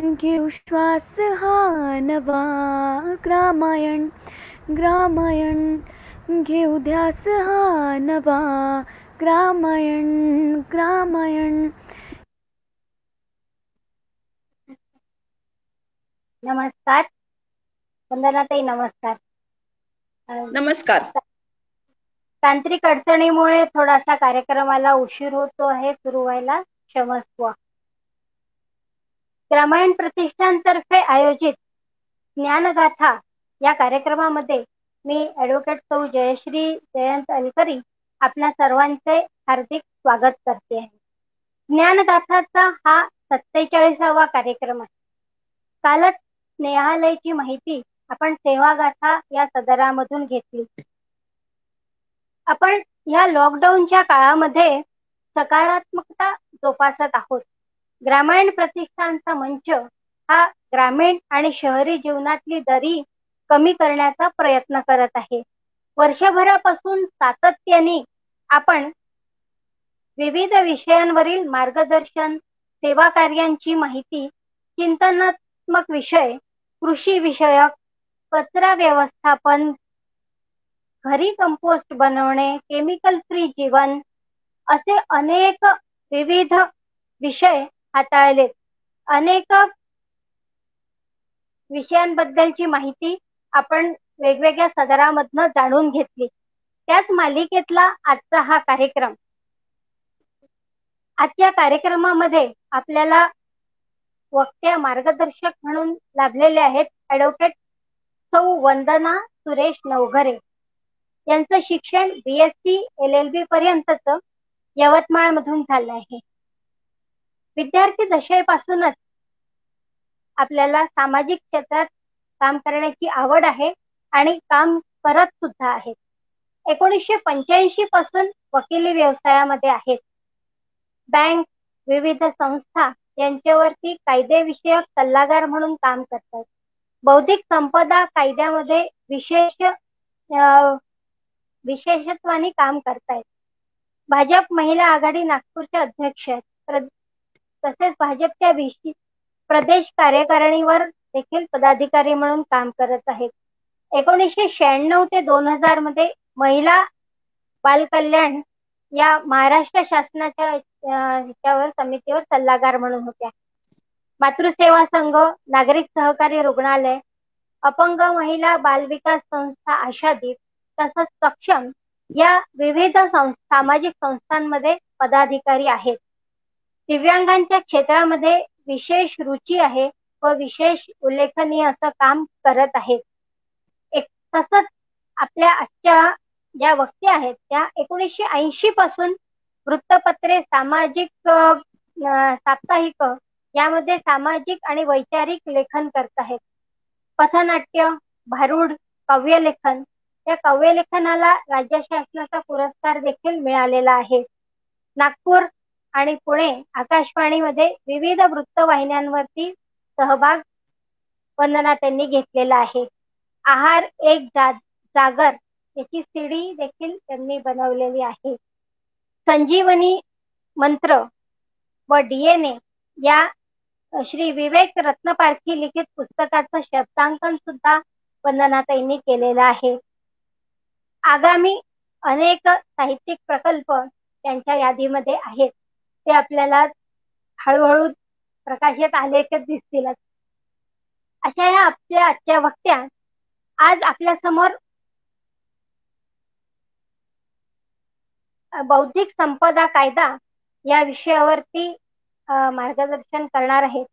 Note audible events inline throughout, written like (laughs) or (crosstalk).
घेऊ श्वास हा नवा ग्रामायण ग्रामायण घेऊ ध्यास हा नवा ग्रामायण ग्रामायण। नमस्कार. वंदनाताई नमस्कार. नमस्कार. तांत्रिक अडचणीमुळे थोडासा कार्यक्रमाला उशीर होतो आहे सुरू व्हायला क्षमस्व. ग्रामायण प्रतिष्ठानतर्फे आयोजित ज्ञानगाथा या कार्यक्रमामध्ये मी ऍडव्होकेट सौ जयश्री जयंत अलकरी आपल्या सर्वांचे हार्दिक स्वागत करते आहे. ज्ञानगाथाचा हा सत्तेचाळीसावा कार्यक्रम आहे. कालच स्नेहालयची माहिती आपण सेवागाथा या सदरामधून घेतली. आपण या लॉकडाऊनच्या काळामध्ये सकारात्मकता जोपासत आहोत. ग्रामीण प्रतिष्ठानचा मंच हा ग्रामीण आणि शहरी जीवनातली दरी कमी करण्याचा प्रयत्न करत आहे. वर्षभरापासून सातत्याने आपण विविध विषयांवरील मार्गदर्शन सेवा कार्यांची माहिती चिंतनात्मक विषय कृषी विषयक कचरा व्यवस्थापन घरी कंपोस्ट बनवणे केमिकल फ्री जीवन असे अनेक विविध विषय हाताळलेत अनेक विषयांबद्दलची माहिती आपण वेगवेगळ्या सदरामधनं जाणून घेतली. त्याच मालिकेतला आजचा हा कार्यक्रम. आजच्या कार्यक्रमामध्ये आपल्याला वक्त्या मार्गदर्शक म्हणून लाभलेले आहेत ऍडव्होकेट सौ वंदना सुरेश नवघरे. यांचं शिक्षण बीएससी एल एल बी पर्यंतच यवतमाळ मधून झालं आहे. विद्यार्थी दशेपासूनच आपल्याला सामाजिक क्षेत्रात काम करण्याची आवड आहे आणि काम करत सुद्धा आहेत. एकोणीसशे पंच्याऐंशी पासून वकिली व्यवसायामध्ये आहेत. बँक विविध संस्था यांच्यावरती कायदेविषयक सल्लागार म्हणून काम करतात. बौद्धिक संपदा कायद्यामध्ये विशेष विशेषत्वाने काम करतायत. भाजप महिला आघाडी नागपूरच्या अध्यक्ष आहेत. तसेच भाजपच्या प्रदेश कार्यकारिणीवर देखील पदाधिकारी म्हणून काम करत आहेत. एकोणीसशे शहाण्णव ते दोन हजारमध्ये महिला बालकल्याण या महाराष्ट्र शासनाच्या ह्याच्यावर समितीवर सल्लागार म्हणून होत्या. मातृसेवा संघ नागरिक सहकारी रुग्णालय अपंग महिला बालविकास संस्था आशादीप तसंच सक्षम या विविध सामाजिक संस्थांमध्ये पदाधिकारी आहेत. दिव्यांगांच्या क्षेत्रामध्ये विशेष रुची आहे व विशेष उल्लेखनीय असं काम करत आहेत. एक तसंच आपल्या आजच्या ज्या वक्त्या आहेत त्या एकोणीसशे ऐंशी पासून वृत्तपत्रे सामाजिक साप्ताहिक यामध्ये सामाजिक आणि वैचारिक लेखन करत आहेत. पथनाट्य भारूड काव्यलेखन या काव्यलेखनाला राज्य शासनाचा पुरस्कार देखील मिळालेला आहे. नागपूर आणि पुणे आकाशवाणीमध्ये विविध वृत्तवाहिन्यांवरती सहभाग वंदना त्यांनी घेतलेला आहे. आहार एक जा, जागर याची सीडी देखील त्यांनी बनवलेली आहे. संजीवनी मंत्र व डीएनए या श्री विवेक रत्नपारखी लिखित पुस्तकाचं शब्दांकन सुद्धा वंदनाताईंनी केलेलं आहे. आगामी अनेक साहित्यिक प्रकल्प त्यांच्या यादीमध्ये आहेत. ते आपल्याला हळूहळू प्रकाशित आलेखच दिसतीलच अशा या आपल्या आजच्या वक्त्या आज आपल्यासमोर बौद्धिक संपदा कायदा या विषयावरती मार्गदर्शन करणार आहेत.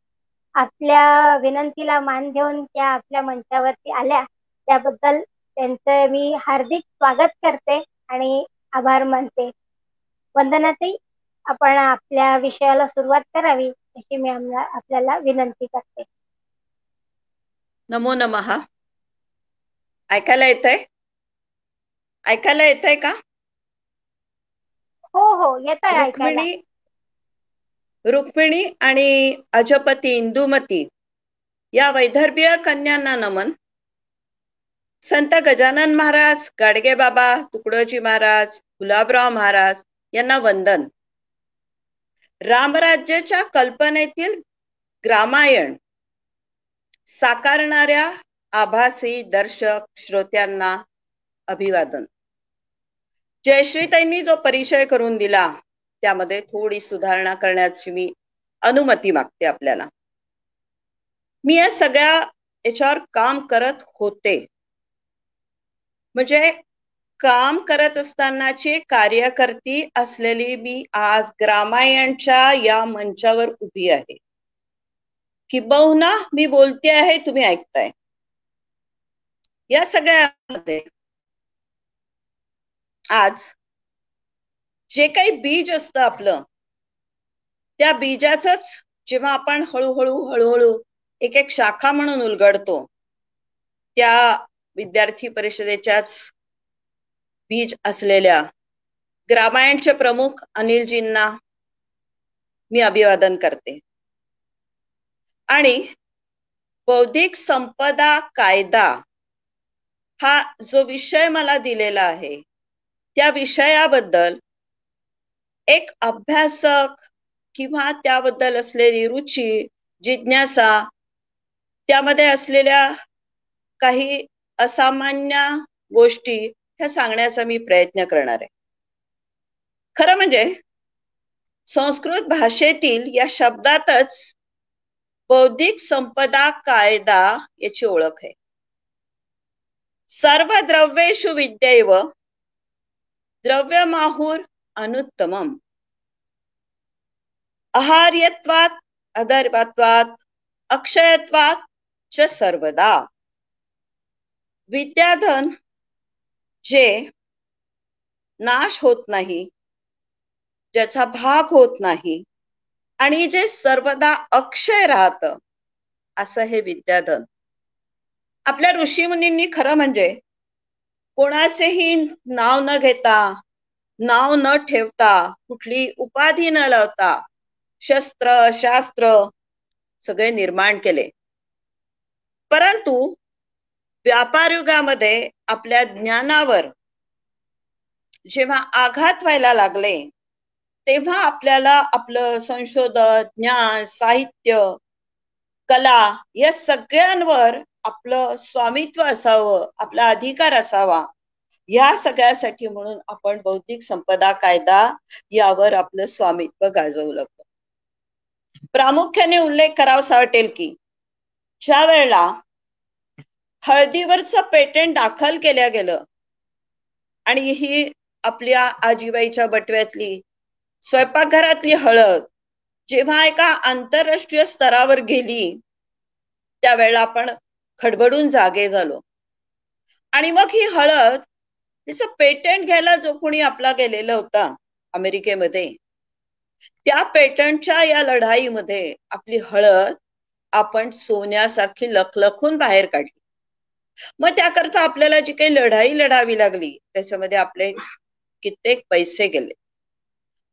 आपल्या विनंतीला मान देऊन त्या आपल्या मंचावरती आल्या. त्याबद्दल त्यांचं मी हार्दिक स्वागत करते आणि आभार मानते. वंदनाताई. आपण आपल्या विषयाला सुरुवात करावी अशी मी आपल्याला विनंती करते. नमो नमहा ऐकायला येत आहे ऐकायला येत आहे का? हो हो येत आहे रुक्मिणी रुक्मिणी आणि अजपती इंदुमती या वैदर्भीय कन्यांना नमन. संत गजानन महाराज गाडगे बाबा तुकडोजी महाराज गुलाबराव महाराज यांना वंदन. रामराज्याच्या कल्पनेतील ग्रामायण साकारणाऱ्या आभासी दर्शक श्रोत्यांना अभिवादन. जयश्रीताईंनी जो परिचय करून दिला त्यामध्ये थोडी सुधारणा करण्याची मी अनुमती मागते आपल्याला. मी या सगळ्या याच्यावर काम करत होते. म्हणजे काम करत असतानाची कार्यकर्ती असलेली मी आज ग्रामायणच्या या मंचावर उभी आहे. किंबहुना मी बोलते आहे तुम्ही ऐकताय. या सगळ्यामध्ये आज जे काही बीज असतं आपलं त्या बीजाच जेव्हा आपण हळूहळू हळूहळू एक एक शाखा म्हणून उलगडतो त्या विद्यार्थी परिषदेच्याच बीज असलेल्या ग्रामायणचे प्रमुख अनिलजींना मी अभिवादन करते. आणि बौद्धिक संपदा कायदा हा जो विषय मला दिलेला आहे त्या विषयाबद्दल एक अभ्यासक किंवा त्याबद्दल असलेली रुची जिज्ञासा त्यामध्ये असलेल्या काही असामान्य गोष्टी ह्या सांगण्याचा मी प्रयत्न करणार आहे. खरं म्हणजे संस्कृत भाषेतील या शब्दातच बौद्धिक संपदा कायदा याची ओळख आहे. सर्व द्रव्येषु विद्यैव द्रव्यमाहुर अनुत्तमम. आहार्यत्वात अधर्वात्वात अक्षयत्वात च सर्वदा. विद्याधन जे नाश होत नाही ज्याचा भाग होत नाही आणि जे सर्वदा अक्षय राहत असं हे विद्याधन. आपल्या ऋषीमुनींनी खरं म्हणजे कोणाचेही नाव न घेता नाव न ठेवता कुठली उपाधी न लावता शस्त्र शास्त्र सगळे निर्माण केले. परंतु व्यापार युगामध्ये आपल्या ज्ञानावर जेव्हा आघात व्हायला लागले तेव्हा आपल्याला आपलं संशोधन ज्ञान साहित्य कला या सगळ्यांवर आपलं स्वामित्व असावं आपला अधिकार असावा या सगळ्यासाठी म्हणून आपण बौद्धिक संपदा कायदा यावर आपलं स्वामित्व गाजवू लागतो प्रामुख्याने उल्लेख करावासा वाटेल की ज्या वेळेला हळदीवरचं पेटंट दाखल केल्या गेलं. आणि ही आपल्या आजीबाईच्या बटव्यातली स्वयंपाकघरातली हळद जेव्हा एका आंतरराष्ट्रीय स्तरावर गेली त्यावेळेला आपण खडबडून जागे झालो. आणि मग ही हळद तिचं पेटंट घ्यायला जो कोणी आपला गेलेला होता अमेरिकेमध्ये त्या पेटंटच्या या लढाईमध्ये आपली हळद आपण सोन्यासारखी लखलखून बाहेर काढली. मग त्याकरता आपल्याला जी काही लढाई लढावी लागली त्याच्यामध्ये आपले कित्येक पैसे गेले.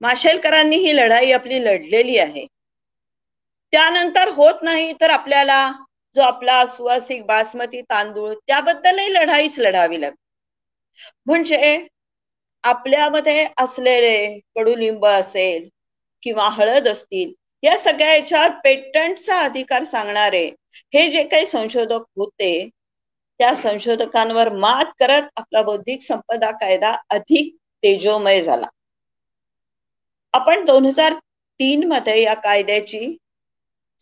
माशेलकरांनी ही लढाई आपली लढलेली आहे. त्यानंतर होत नाही तर आपल्याला जो आपला सुवासिक बासमती तांदूळ त्याबद्दलही लढाईच लढावी लागली. म्हणजे आपल्यामध्ये असलेले कडुलिंब असेल किंवा हळद असतील या सगळ्या याच्यावर पेटंटचा अधिकार सांगणारे हे जे काही संशोधक होते त्या संशोधकांवर मात करत आपला बौद्धिक संपदा कायदा अधिक तेजोमय झाला. आपण दोन हजार तीन मध्ये या कायद्याची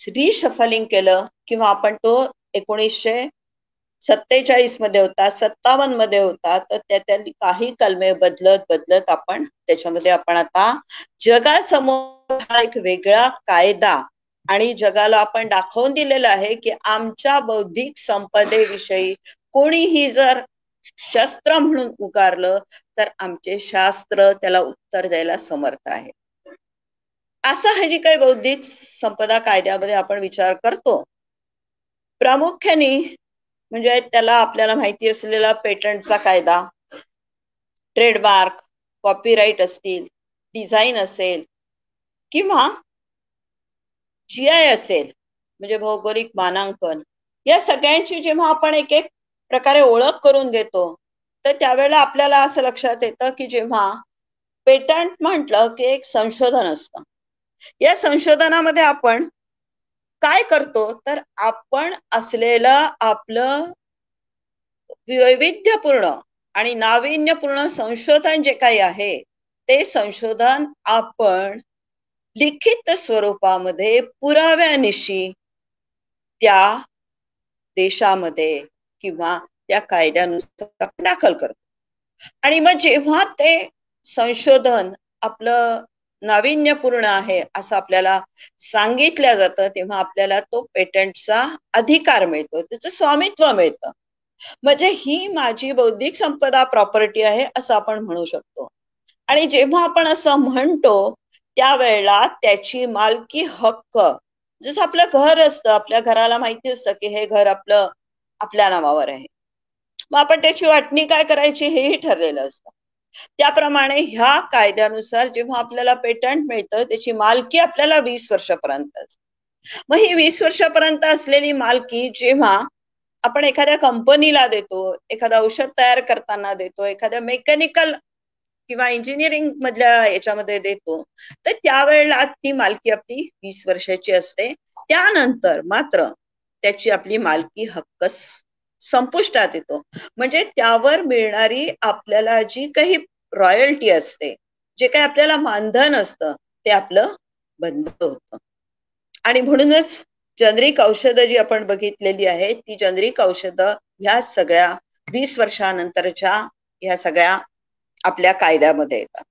रिशफलिंग केलं किंवा आपण तो एकोणीसशे सत्तेचाळीसमध्ये होता सत्तावन्नमध्ये होता तर त्यातील काही कलमे बदलत बदलत आपण त्याच्यामध्ये आपण आता जगासमोर हा एक वेगळा कायदा आणि जगाला आपण दाखवून दिलेलं आहे की आमच्या बौद्धिक संपदेविषयी कोणीही जर शस्त्र म्हणून उकारलं तर आमचे शास्त्र त्याला उत्तर द्यायला समर्थ आहे. असं हे जी काही बौद्धिक संपदा कायद्यामध्ये आपण विचार करतो प्रामुख्याने म्हणजे त्याला आपल्याला माहिती असलेला पेटंटचा कायदा ट्रेडमार्क कॉपीराईट असतील डिझाईन असेल किंवा जी आय असेल म्हणजे भौगोलिक मानांकन. या सगळ्यांची जेव्हा आपण एक एक प्रकारे ओळख करून घेतो तर त्यावेळेला आपल्याला असं लक्षात येतं की जेव्हा पेटंट म्हटलं की एक संशोधन असतं. या संशोधनामध्ये आपण काय करतो? तर आपण असलेलं आपलं वैविध्यपूर्ण आणि नाविन्यपूर्ण संशोधन जे काही आहे ते संशोधन आपण लिखित स्वरूपामध्ये पुराव्यानिशी त्या देशामध्ये किंवा त्या कायद्यानुसार दाखल करतो. आणि मग जेव्हा ते संशोधन आपलं नाविन्यपूर्ण आहे असं आपल्याला सांगितलं जातं तेव्हा आपल्याला तो पेटंटचा अधिकार मिळतो त्याचं स्वामित्व मिळतं. म्हणजे ही माझी बौद्धिक संपदा प्रॉपर्टी आहे असं आपण म्हणू शकतो. आणि जेव्हा आपण असं म्हणतो त्यावेळेला त्याची मालकी हक्क. जसं आपलं घर असतं आपल्या घराला माहिती असतं की हे घर आपलं आपल्या नावावर आहे. मग आपण त्याची वाटणी काय करायची हेही ठरलेलं असतं. त्याप्रमाणे ह्या कायद्यानुसार जेव्हा आपल्याला पेटंट मिळतं त्याची मालकी आपल्याला वीस वर्षापर्यंत असते. मग ही वीस वर्षापर्यंत असलेली मालकी जेव्हा आपण एखाद्या कंपनीला देतो एखादं औषध तयार करताना देतो एखाद्या मेकॅनिकल किंवा इंजिनिअरिंग मधल्या याच्यामध्ये देतो. तर त्यावेळेला ती मालकी आपली वीस वर्षाची असते. त्यानंतर मात्र त्याची आपली मालकी हक्क संपुष्टात येतो. म्हणजे त्यावर मिळणारी आपल्याला जी काही रॉयल्टी असते जे काही आपल्याला मानधन असतं ते आपलं बंद होतं. आणि म्हणूनच जनरिक औषधं जी आपण बघितलेली आहेत ती जनरिक औषधं ह्या सगळ्या वीस वर्षानंतरच्या ह्या सगळ्या आपल्या कायद्यामध्ये येतात.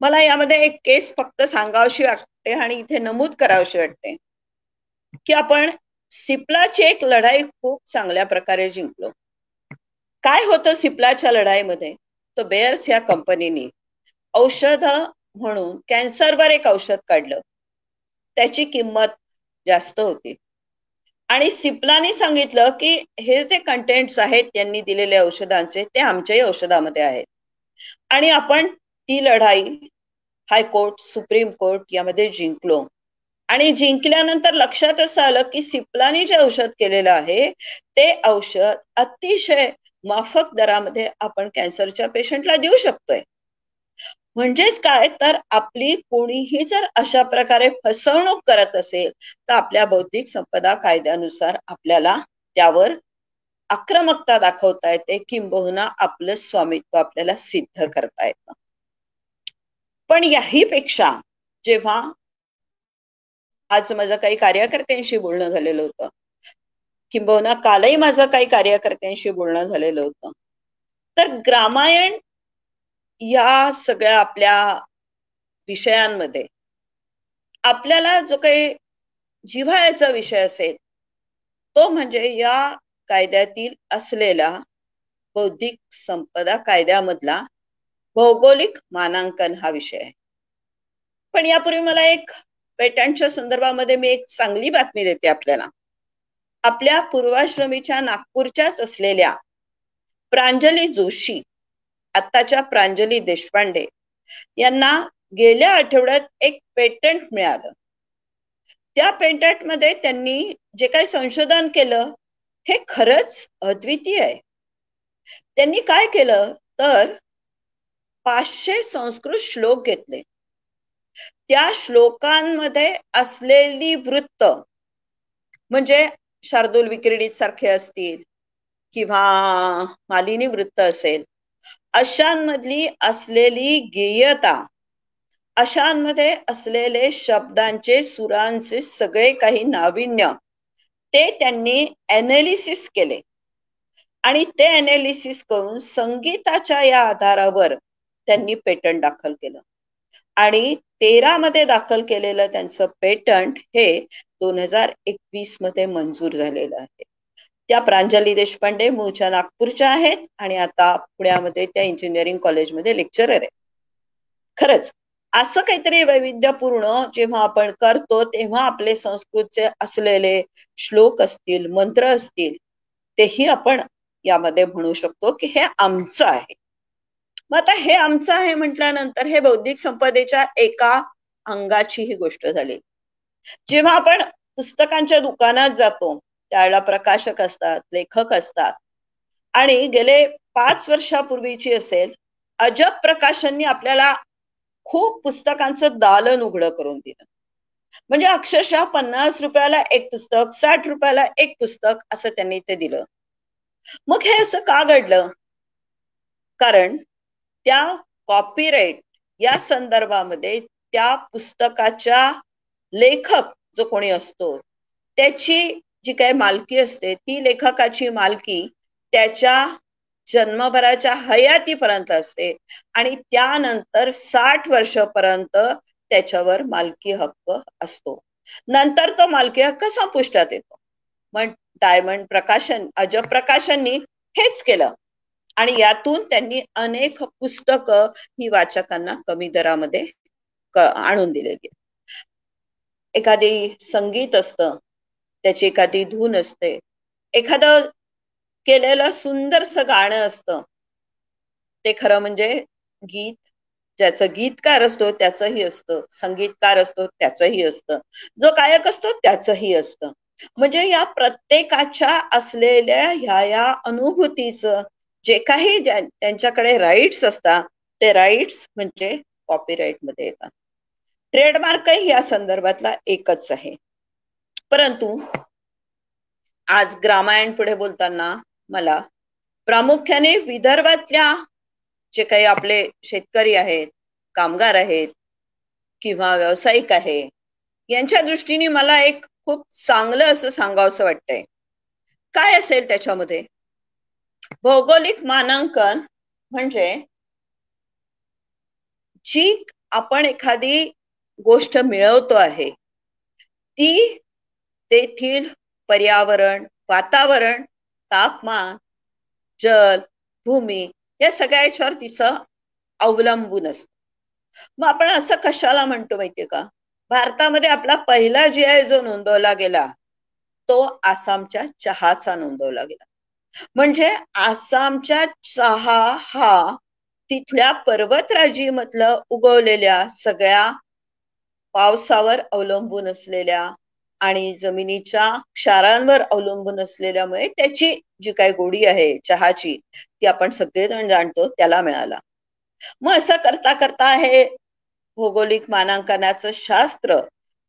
मला यामध्ये एक केस फक्त सांगावशी वाटते आणि इथे नमूद करावशी वाटते. की आपण सिप्लाची एक लढाई खूप चांगल्या प्रकारे जिंकलो. काय होतं सिप्लाच्या लढाईमध्ये? तो बेअर्स या कंपनीनी औषध म्हणून कॅन्सरवर एक औषध काढलं. त्याची किंमत जास्त होती. आणि सिप्लाने सांगितलं की हे जे कंटेंट्स आहेत त्यांनी दिलेले औषधांचे ते आमच्याही औषधामध्ये आहेत. आणि आपण ती लढाई हायकोर्ट सुप्रीम कोर्ट यामध्ये जिंकलो. आणि जिंकल्यानंतर लक्षात असं आलं की सिप्लानी जे औषध केलेलं आहे ते औषध अतिशय माफक दरामध्ये आपण कॅन्सरच्या पेशंटला देऊ शकतोय. म्हणजेच काय? तर आपली कोणीही जर अशा प्रकारे फसवणूक करत असेल तर आपल्या बौद्धिक संपदा कायद्यानुसार आपल्याला त्यावर आक्रमकता दाखवता येते किंबहुना आपलं स्वामित्व आपल्याला सिद्ध करता येतं. पण याही पेक्षा जेव्हा आज माझं काही कार्यकर्त्यांशी बोलणं झालेलं होतं किंबहुना कालही माझं काही कार्यकर्त्यांशी बोलणं झालेलं होतं तर ग्रामायण या सगळ्या आपल्या विषयांमध्ये आपल्याला जो काही जिव्हाळ्याचा विषय असेल तो म्हणजे या कायद्यातील असलेला बौद्धिक संपदा कायद्यामधला भौगोलिक मानांकन हा विषय आहे. पण यापूर्वी मला एक पेटंटच्या संदर्भामध्ये मी एक चांगली बातमी देते आपल्याला. आपल्या पूर्वाश्रमीच्या नागपूरच्याच असलेल्या प्रांजली जोशी आत्ताच्या प्रांजली देशपांडे यांना गेल्या आठवड्यात एक पेटंट मिळालं. त्या पेटंटमध्ये त्यांनी जे काही संशोधन केलं हे खरंच अद्वितीय आहे. त्यांनी काय केलं? तर पाचशे संस्कृत श्लोक घेतले. त्या श्लोकांमध्ये असलेली वृत्त म्हणजे शार्दूल विक्रीडित सारखे असतील किंवा मालिनी वृत्त असेल अशांमधली असलेली गेयता अशांमध्ये असलेले शब्दांचे सुरांचे सगळे काही नाविन्य ते त्यांनी एनालिसिस केले. आणि ते एनालिसिस करून संगीताच्या या आधारावर त्यांनी पेटंट दाखल केलं. आणि तेरा मध्ये दाखल केलेलं त्यांचं पेटंट हे दोन हजार एकवीसमध्ये मंजूर झालेलं आहे. त्या प्रांजली देशपांडे मूळच्या नागपूरच्या आहेत आणि आता पुण्यामध्ये त्या इंजिनिअरिंग कॉलेजमध्ये लेक्चरर आहे खरंच असं काहीतरी वैविध्यपूर्ण जेव्हा आपण करतो तेव्हा आपले संस्कृतचे असलेले श्लोक असतील मंत्र असतील तेही आपण यामध्ये म्हणू शकतो की हे आमचं आहे. मग आता हे आमचं आहे म्हटल्यानंतर हे बौद्धिक संपदेच्या एका अंगाची ही गोष्ट झाली. जेव्हा आपण पुस्तकांच्या दुकानात जातो त्यावेळेला प्रकाशक असतात लेखक असतात आणि गेले पाच वर्षापूर्वीची असेल अजब प्रकाशननी आपल्याला खूप पुस्तकांचं दालन उघडं करून दिलं. म्हणजे अक्षरशः पन्नास रुपयाला एक पुस्तक साठ रुपयाला एक पुस्तक असं त्यांनी ते दिलं. मग हे असं का घडलं? कारण त्या कॉपीराईट या संदर्भामध्ये त्या पुस्तकाच्या लेखक जो कोणी असतो त्याची जी काही मालकी असते ती लेखकाची मालकी त्याच्या जन्मभराच्या हयातीपर्यंत असते. आणि त्यानंतर साठ वर्षपर्यंत त्याच्यावर मालकी हक्क असतो. नंतर तो मालकी हक्क संपुष्टात येतो. मग डायमंड प्रकाशन अजब प्रकाशननी हेच केलं. आणि यातून त्यांनी अनेक पुस्तकं ही वाचकांना कमी दरामध्ये आणून दिलेली एखादी संगीत असतं त्याची एखादी धून असते एखादं केलेलं सुंदरस गाणं असतं. ते खरं म्हणजे गीत ज्याचं गीतकार असतो त्याचंही असतं. संगीतकार असतो त्याचंही असतं. जो गायक असतो त्याचंही असतं. म्हणजे या प्रत्येकाच्या असलेल्या ह्या या अनुभूतीचं जे काही त्यांच्याकडे राईट्स असतात ते राईट्स म्हणजे कॉपीराईटमध्ये येतात. ट्रेडमार्कही या संदर्भातला एकच आहे. परंतु आज ग्रामायण पुढे बोलताना मला. प्रामुख्याने विदर्भातल्या जे काही आपले शेतकरी आहेत कामगार आहेत किंवा व्यावसायिक आहे यांच्या दृष्टीने मला एक खूप चांगलं असं सांगावंसं वाटतंय. काय असेल त्याच्यामध्ये? भौगोलिक मानांकन म्हणजे जी आपण एखादी गोष्ट मिळवतो आहे ती तेथील पर्यावरण वातावरण तापमान जल भूमी या सगळ्या याच्यावर तिचं अवलंबून असत. मग आपण असं कशाला म्हणतो माहितीये का? भारतामध्ये आपला पहिला जी आय जो नोंदवला गेला तो आसामच्या चहाचा नोंदवला गेला. म्हणजे आसामच्या चहा हा तिथल्या पर्वतराजी मधलं उगवलेल्या सगळ्या पावसावर अवलंबून असलेल्या आणि जमिनीच्या क्षारांवर अवलंबून असलेल्यामुळे त्याची जी काही गोडी आहे चहाची ती आपण सगळेजण जाणतो त्याला मिळाला. मग असं करता करता हे भौगोलिक मानांकनाचं शास्त्र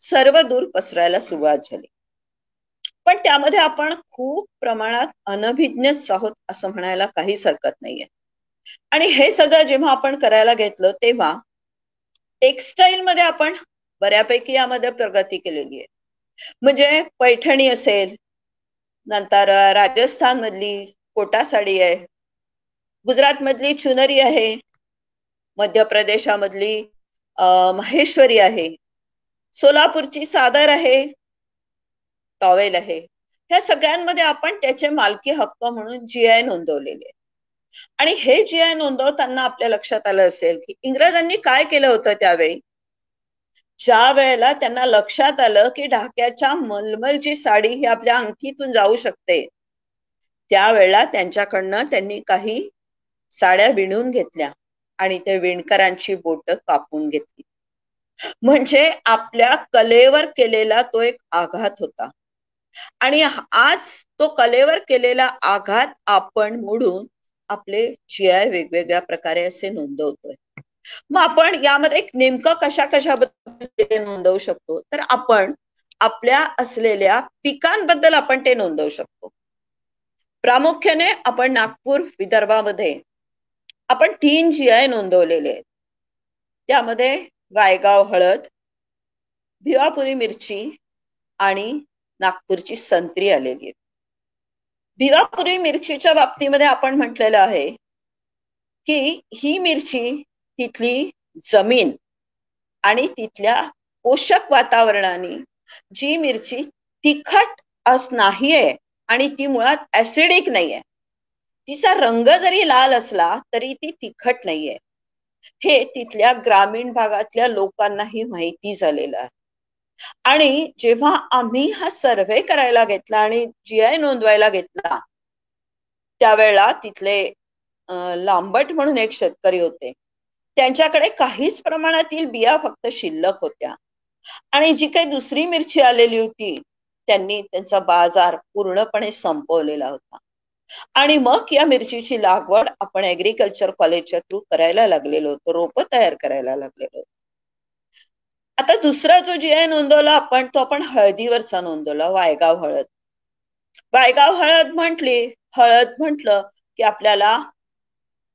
सर्व दूर पसरायला सुरुवात झाली. पण त्यामध्ये आपण खूप प्रमाणात अनभिज्ञच आहोत असं म्हणायला काहीच हरकत नाहीये. आणि हे सगळं जेव्हा आपण करायला घेतलं तेव्हा टेक्स्टाईल मध्ये आपण बऱ्यापैकी यामध्ये प्रगती केलेली आहे. म्हणजे पैठणी असेल नंतर राजस्थान मधली कोटा साडी आहे गुजरात मधली चुनरी आहे मध्य प्रदेशामधली माहेश्वरी आहे सोलापूरची सादर आहे टॉवेल आहे. ह्या सगळ्यांमध्ये आपण त्याचे मालकी हक्क म्हणून जी आय नोंदवलेले आणि हे जी आय नोंदवताना आपल्या लक्षात आलं असेल की इंग्रजांनी काय केलं होतं त्यावेळी? ज्या वेळेला त्यांना लक्षात आलं की ढाक्याच्या मलमलची साडी ही आपल्या अंगठीतून जाऊ शकते त्यावेळेला त्यांच्याकडनं त्यांनी काही साड्या विणून घेतल्या आणि ते विणकरांची बोट कापून घेतली. म्हणजे आपल्या कलेवर केलेला तो एक आघात होता. आणि आज तो कलेवर केलेला आघात आपण मोडून आपले जी आय वेगवेगळ्या प्रकारे असे नोंदवतोय. मग आपण यामध्ये नेमकं कशा कशाबद्दल नोंदवू शकतो? तर आपण आपल्या असलेल्या पिकांबद्दल आपण ते नोंदवू शकतो. प्रामुख्याने आपण नागपूर विदर्भामध्ये आपण तीन जी आय नोंदवलेले आहेत. त्यामध्ये वायगाव हळद भिवापुरी मिरची आणि नागपूरची संत्री आलेली आहे भिवापुरी मिरचीच्या बाबतीमध्ये आपण म्हटलेलं आहे की ही मिरची तिथली जमीन आणि तिथल्या पोषक वातावरणाने जी मिरची तिखट अस नाहीये आणि ती मुळात ऍसिडिक नाहीये. तिचा रंग जरी लाल असला तरी ती तिखट नाहीये. हे तिथल्या ग्रामीण भागातल्या लोकांनाही माहिती झालेलं आहे. आणि जेव्हा आम्ही हा सर्व्हे करायला घेतला आणि जी आय नोंदवायला घेतला त्यावेळेला तिथले लांबट म्हणून एक शेतकरी होते. त्यांच्याकडे काहीच प्रमाणातील बिया फक्त शिल्लक होत्या. आणि जी काही दुसरी मिरची आलेली होती त्यांनी त्यांचा बाजार पूर्णपणे संपवलेला होता. आणि मग या मिरचीची लागवड आपण ऍग्रिकल्चर कॉलेजच्या थ्रू करायला लागलेलो होतो रोप तयार करायला लागलेलो आता दुसरा जो जी आय नोंदवला आपण तो आपण हळदीवरचा नोंदवला वायगाव हळद. वायगाव हळद म्हटली हळद म्हटलं की आपल्याला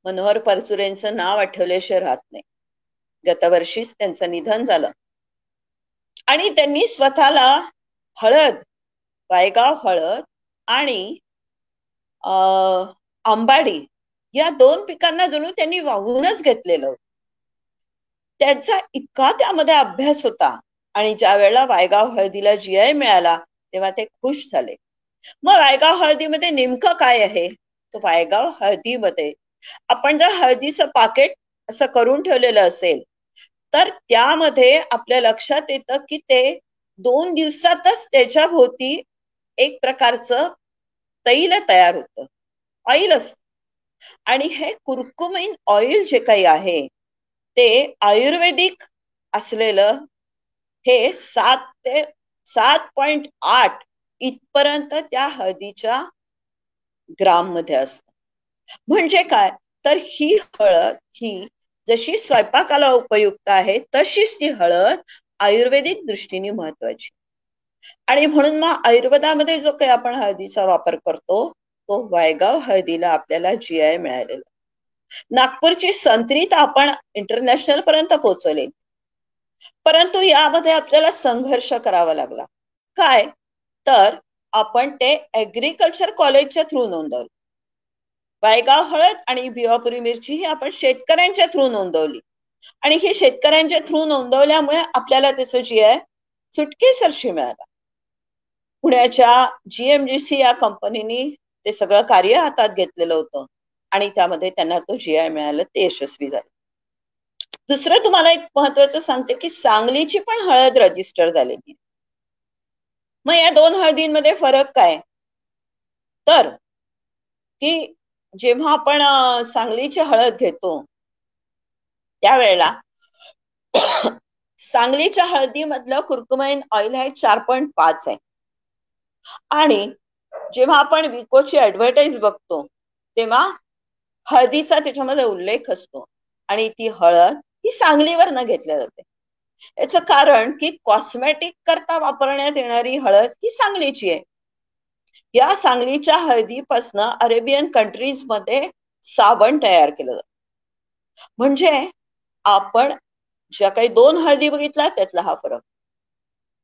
मनोहर परचुरेंचं नाव आठवल्याशिवाय राहत नाही. गतवर्षीच त्यांचं निधन झालं. आणि त्यांनी स्वतःला हळद वायगाव हळद आणि आंबाडी या दोन पिकांना जणू त्यांनी वाहूनच घेतलेलं त्यांचा इतका त्यामध्ये अभ्यास होता आणि ज्या वेळेला वायगाव हळदीला जीआय मिळाला तेव्हा ते खुश झाले. मग वायगाव हळदीमध्ये नेमकं काय आहे? तर वायगाव हळदीमध्ये आपण जर हळदीचं पाकिट असं करून ठेवलेलं असेल तर त्यामध्ये आपल्या लक्षात येतं की ते दोन दिवसातच त्याच्या भोवती एक प्रकारचं तैल तयार होतं. ऑइल असत. आणि हे कुरकुमिन ऑइल जे काही आहे ते आयुर्वेदिक असलेलं हे सात ते सात पॉइंट आठ इथपर्यंत त्या हळदीच्या ग्राममध्ये असत. म्हणजे काय? तर ही हळद ही जशी स्वयंपाकाला उपयुक्त आहे तशीच ती हळद आयुर्वेदिक दृष्टीने महत्वाची आणि म्हणून मग आयुर्वेदामध्ये जो काही आपण हळदीचा वापर करतो तो वायगाव हळदीला आपल्याला जी आय मिळालेला. नागपूरची संत्रीत आपण इंटरनॅशनल पर्यंत पोहोचवले. परंतु यामध्ये आपल्याला संघर्ष करावा लागला. काय? तर आपण ते ऍग्रिकल्चर कॉलेजच्या थ्रू नोंदवलं. वायगाव हळद आणि भिवापुरी मिरची ही आपण शेतकऱ्यांच्या थ्रू नोंदवली. आणि ही शेतकऱ्यांच्या थ्रू नोंदवल्यामुळे आपल्याला त्याचं जी आय सुटकेसरशी मिळाला. पुण्याच्या जीएमजीसी या कंपनीनी ते सगळं कार्य हातात घेतलेलं होतं. आणि त्यामध्ये त्यांना तो जी आय मिळाला ते यशस्वी झाले. दुसरं तुम्हाला एक महत्वाचं सांगते की सांगलीची पण हळद रजिस्टर झालेली मग या दोन हळदींमध्ये फरक काय? तर की जेव्हा आपण सांगलीची हळद घेतो त्यावेळेला सांगलीच्या हळदीमधलं कुर्कुमाइन ऑइल आहे चार पॉईंट पाच आहे. आणि जेव्हा आपण विकोची ऍडव्हर्टाईज बघतो तेव्हा हळदीचा त्याच्यामध्ये उल्लेख असतो. आणि ती हळद ही सांगलीवर न घेतल्या जाते. याच कारण की कॉस्मेटिक करता वापरण्यात येणारी हळद ही सांगलीची आहे. या सांगलीच्या हळदीपासनं अरेबियन कंट्रीजमध्ये साबण तयार केलं जात. म्हणजे आपण ज्या काही दोन हळदी बघितल्या त्यातला हा फरक.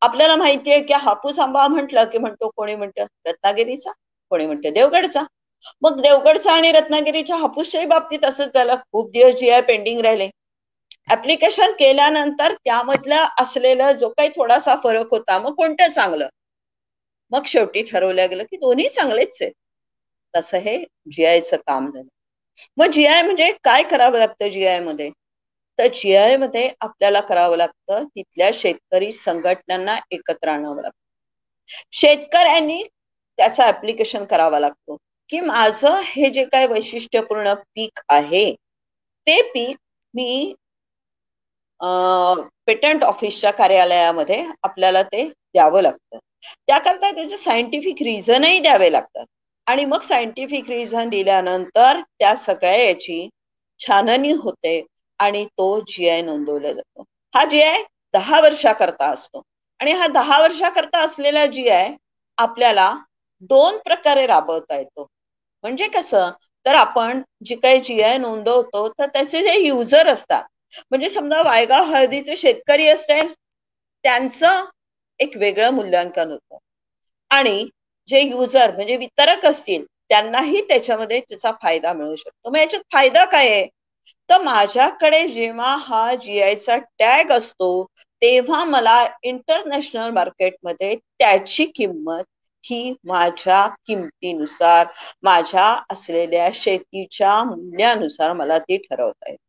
आपल्याला माहितीये की हापूस आंबा म्हटलं की म्हणतो कोणी म्हणतं रत्नागिरीचा कोणी म्हणतं देवगडचा. मग देवगडचा आणि रत्नागिरीच्या हापूसच्याही बाबतीत असंच झालं. खूप दिवस जी आय पेंडिंग राहिले. ऍप्लिकेशन केल्यानंतर त्यामधला असलेला जो काही थोडासा फरक होता मग कोणतं चांगलं? मग शेवटी ठरवलं गेलं की दोन्ही चांगलेच आहेत. तसं हे जी आयचं काम झालं. मग जी आय म्हणजे काय करावं लागतं जी आयमध्ये? तर जी आयमध्ये आपल्याला करावं लागतं तिथल्या शेतकरी संघटनांना एकत्र आणावं लागतं. शेतकऱ्यांनी त्याचा ऍप्लिकेशन करावा लागतो. की माझं हे जे काय वैशिष्ट्यपूर्ण पीक आहे ते पीक मी पेटंट ऑफिसच्या कार्यालयामध्ये आपल्याला ते द्यावं लागतं. त्याकरता त्याचे सायंटिफिक रिझनही द्यावे लागतात. आणि मग सायंटिफिक रिझन दिल्यानंतर त्या सगळ्या याची छाननी होते आणि तो जी आय नोंदवला जातो. हा जी आय दहा वर्षाकरता असतो. आणि हा दहा वर्षाकरता असलेला जी आय आपल्याला दोन प्रकारे राबवता येतो. म्हणजे कसं? तर आपण जे काही जी आय नोंदवतो तर त्याचे जे युजर असतात म्हणजे समजा वायगाव हळदीचे शेतकरी असतील त्यांचं एक वेगळं मूल्यांकन होतं. आणि जे युजर म्हणजे वितरक असतील त्यांनाही त्याच्यामध्ये त्याचा फायदा मिळू शकतो. मग याच्यात फायदा काय आहे? तर माझ्याकडे जेव्हा हा जी आयचा टॅग असतो तेव्हा मला इंटरनॅशनल मार्केटमध्ये त्याची किंमत ही माझ्या किमतीनुसार माझ्या असलेल्या शेतीच्या मूल्यानुसार मला ती ठरवता येते.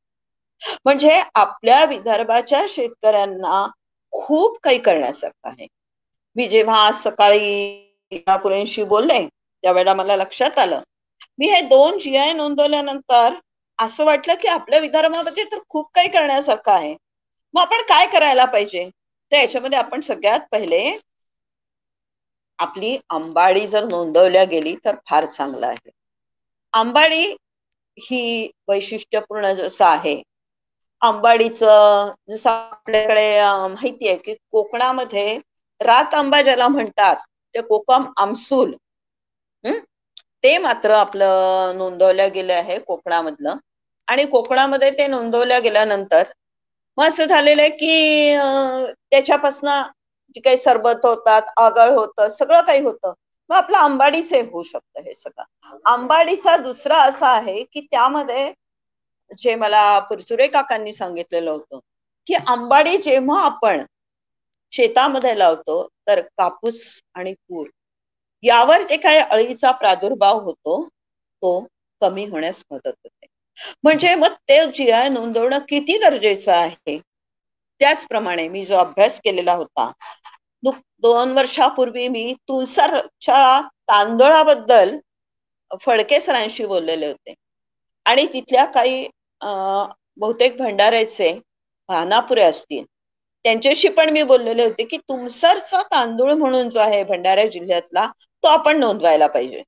म्हणजे आपल्या विदर्भाच्या शेतकऱ्यांना खूप काही करण्यासारखं आहे. मी जेव्हा आज सकाळी पुरेंशी बोलले त्यावेळेला मला लक्षात आलं. मी हे दोन जी आय नोंदवल्यानंतर असं वाटलं की आपल्या विदर्भामध्ये तर खूप काही करण्यासारखं आहे. मग आपण काय करायला पाहिजे? तर याच्यामध्ये आपण सगळ्यात पहिले आपली अंबाडी जर नोंदवल्या गेली तर फार चांगलं आहे. अंबाडी ही वैशिष्ट्यपूर्ण जसं आहे आंबाडीचं जसं आपल्याकडे माहिती आहे की कोकणामध्ये रात आंबा ज्याला म्हणतात ते कोकम आमसूल. हम्म ते मात्र आपलं नोंदवलं गेलं आहे कोकणामधलं. आणि कोकणामध्ये ते नोंदवल्या गेल्यानंतर मग असं झालेलं आहे की त्याच्यापासनं जी काही सरबत होतात आगळ होतं सगळं काही होतं मग आपलं आंबाडीचे होऊ शकतं हे सगळं. आंबाडीचा दुसरा असा आहे की त्यामध्ये जे मला पुरचुरे काकांनी सांगितलेलं होतं की आंबाडी जेव्हा आपण शेतामध्ये लावतो तर कापूस आणि तूर यावर जे काही अळीचा प्रादुर्भाव होतो तो कमी होण्यास मदत होते. म्हणजे मग ते जी आय नोंदवणं किती गरजेचं आहे? त्याचप्रमाणे मी जो अभ्यास केलेला होता दोन वर्षापूर्वी मी तुळसरच्या तांदळाबद्दल फडके सरांशी बोललेले होते. आणि तिथल्या काही बहुतेक भंडाऱ्याचे भानापुरे असतील. त्यांच्याशी पण मी बोललेले होते की तुमसरचा तांदूळ म्हणून जो आहे भंडारा जिल्ह्यातला तो आपण नोंदवायला पाहिजे.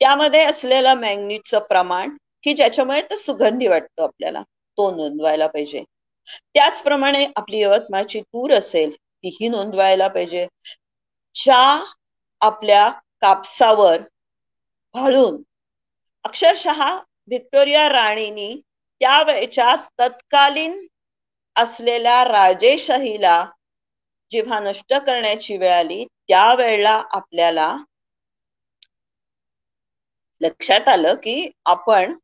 त्यामध्ये असलेलं मॅग्नीटचं प्रमाण की ज्याच्यामुळे तो सुगंधी वाटतो आपल्याला तो नोंदवायला पाहिजे. त्याचप्रमाणे आपली यवतमाळची तूर असेल तीही नोंदवायला पाहिजे. ज्या आपल्या कापसावर भाळून अक्षरशः व्हिक्टोरिया राणीनी त्यावेळच्या तत्कालीन असलेल्या राजेशाहीला जेव्हा नष्ट करण्याची वेळ आली त्यावेळेला आपल्याला लक्षात आलं की आपण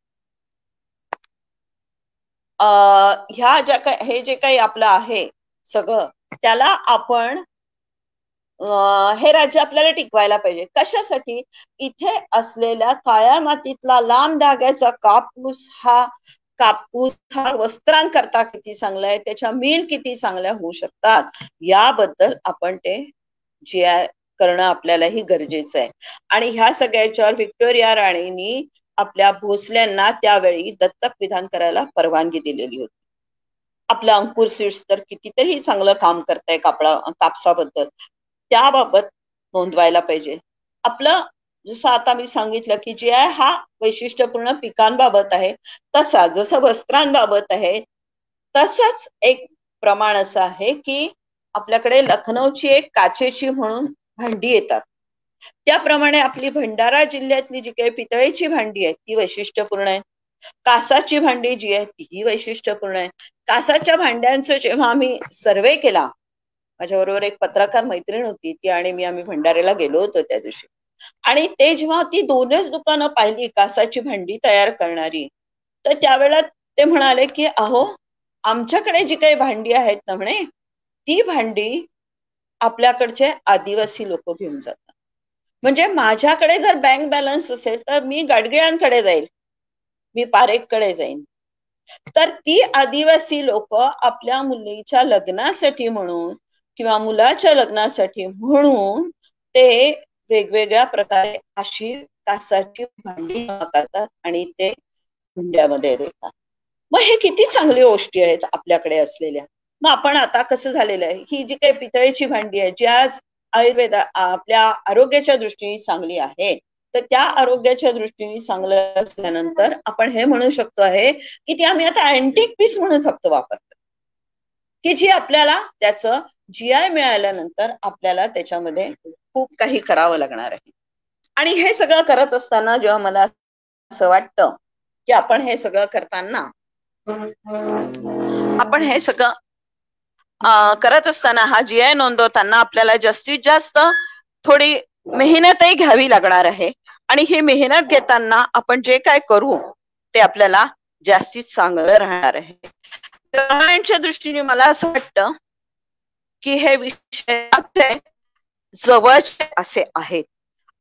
ह्या ज्या काही हे जे काही आपलं आहे सगळं त्याला आपण हे राज्य आपल्याला टिकवायला पाहिजे. कशासाठी? इथे असलेल्या काळ्या मातीतला लांब धाग्याचा कापूस हा कापूस हा वस्त्रांकरता किती चांगला आहे त्याच्या मिल किती चांगल्या होऊ शकतात याबद्दल आपण ते जे करणं आपल्यालाही गरजेचं आहे. आणि ह्या सगळ्याच्यावर व्हिक्टोरिया राणींनी आपल्या भोसल्यांना त्यावेळी दत्तक विधान करायला परवानगी दिलेली होती. आपलं अंकुर स्वीट्स तर कितीतरी चांगलं काम करताय कापडा कापसाबद्दल. त्याबाबत नोंदवायला पाहिजे. आपलं जसं आता मी सांगितलं की जे आहे हा वैशिष्ट्यपूर्ण पिकांबाबत आहे तसा जसं वस्त्रांबाबत आहे तसंच एक प्रमाण असं आहे की आपल्याकडे लखनौची एक काचेची म्हणून भांडी येतात. त्याप्रमाणे आपली भंडारा जिल्ह्यातली जी काही पितळेची भांडी आहे ती वैशिष्ट्यपूर्ण आहे कासाची भांडी जी आहे तीही वैशिष्ट्यपूर्ण आहे कासाच्या भांड्यांचं जेव्हा आम्ही सर्वे केला माझ्याबरोबर एक पत्रकार मैत्रीण होती ती आणि मी आम्ही भंडाऱ्याला गेलो होतो त्या दिवशी. आणि ते जेव्हा ती दोनच दुकानं पाहिली कासाची भांडी तयार करणारी तर त्यावेळेला ते म्हणाले की अहो आमच्याकडे जी काही भांडी आहेत ना म्हणे ती भांडी आपल्याकडचे आदिवासी लोक घेऊन जातात. म्हणजे माझ्याकडे जर बँक बॅलन्स असेल तर मी गाडगिळांकडे जाईल मी पारेखकडे जाईन. तर ती आदिवासी लोक आपल्या मुलीच्या लग्नासाठी म्हणून किंवा मुलाच्या लग्नासाठी म्हणून ते वेगवेगळ्या प्रकारे अशी कासाची भांडी करतात आणि ते हुंड्यामध्ये देतात. मग हे किती चांगली गोष्टी आहेत आपल्याकडे असलेल्या. मग आपण आता कसं झालेलं आहे? ही जी काही पितळेची भांडी आहे जी आज आयुर्वेदा आपल्या आरोग्याच्या दृष्टीने चांगली आहे तर त्या आरोग्याच्या दृष्टीने चांगलं असल्यानंतर आपण हे म्हणू शकतो आहे की ती आम्ही आता अँटिक पीस म्हणून फक्त वापरतो की जी आपल्याला त्याचं जी आय मिळाल्यानंतर आपल्याला त्याच्यामध्ये खूप काही करावं लागणार आहे. आणि हे सगळं करत असताना जेव्हा मला असं वाटतं की आपण हे सगळं करताना आपण हे सगळं करत असताना हा जी आय नोंदवताना आपल्याला जास्तीत जास्त थोडी मेहनतही घ्यावी लागणार आहे. आणि ही मेहनत घेताना आपण जे काय करू ते आपल्याला जास्तीत चांगलं राहणार आहे. ग्रहांच्या दृष्टीने मला असं वाटतं की हे विषय जवळचे असे आहेत.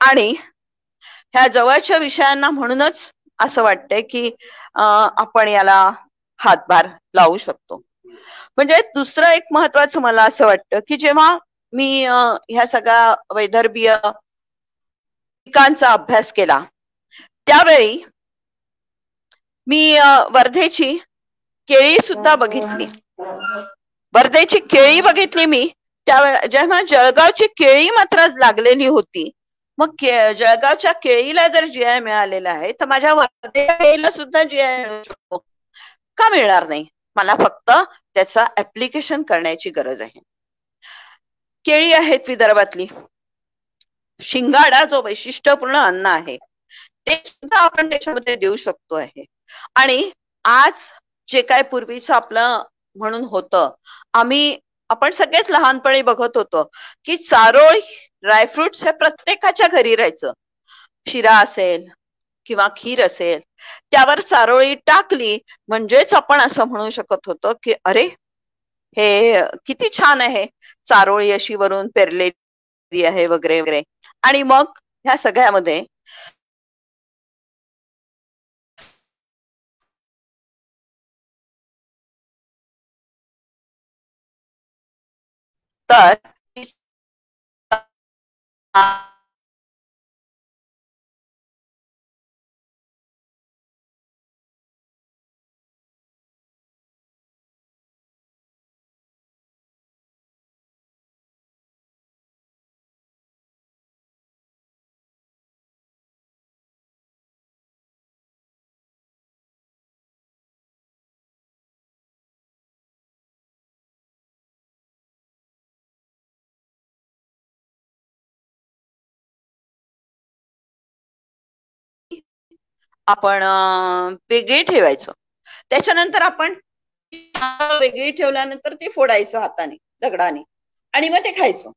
आणि ह्या जवळच्या विषयांना म्हणूनच असं वाटतंय की आपण याला हातभार लावू शकतो. म्हणजे दुसरं एक महत्वाचं मला असं वाटतं की जेव्हा मी ह्या सगळ्या वैदर्भीय पिकांचा अभ्यास केला त्यावेळी मी वर्धेची केळी सुद्धा बघितली. वर्धेची केळी बघितली मी त्यावेळेला जेव्हा जळगावची केळी मात्र लागलेली होती मग जळगावच्या केळीला जर जीआय मिळालेला आहे तर माझ्या वर्धेला सुद्धा जीआय मिळू शकतो. का मिळणार नाही? मला फक्त त्याचा ऍप्लिकेशन करण्याची गरज आहे. केळी आहेत विदर्भातली. शिंगाडा जो वैशिष्ट्यपूर्ण अन्न आहे ते सुद्धा आपण त्याच्यामध्ये देऊ शकतो आहे. आणि आज जे काय पूर्वीचं आपलं म्हणून होतं आम्ही आपण सगळेच लहानपणी बघत होतो की चारोळी ड्रायफ्रुट्स हे प्रत्येकाच्या घरी राहायचं. शिरा असेल किंवा खीर असेल त्यावर चारोळी टाकली म्हणजेच आपण असं म्हणू शकत होतो की अरे हे किती छान आहे. चारोळी अशी वरून पेरलेली आहे वगैरे वगैरे. आणि मग ह्या सगळ्यामध्ये तर आपण वेगळी ठेवायचं. त्याच्यानंतर आपण वेगळी ठेवल्यानंतर ते फोडायचं हाताने दगडाने. आणि मग ते खायचं.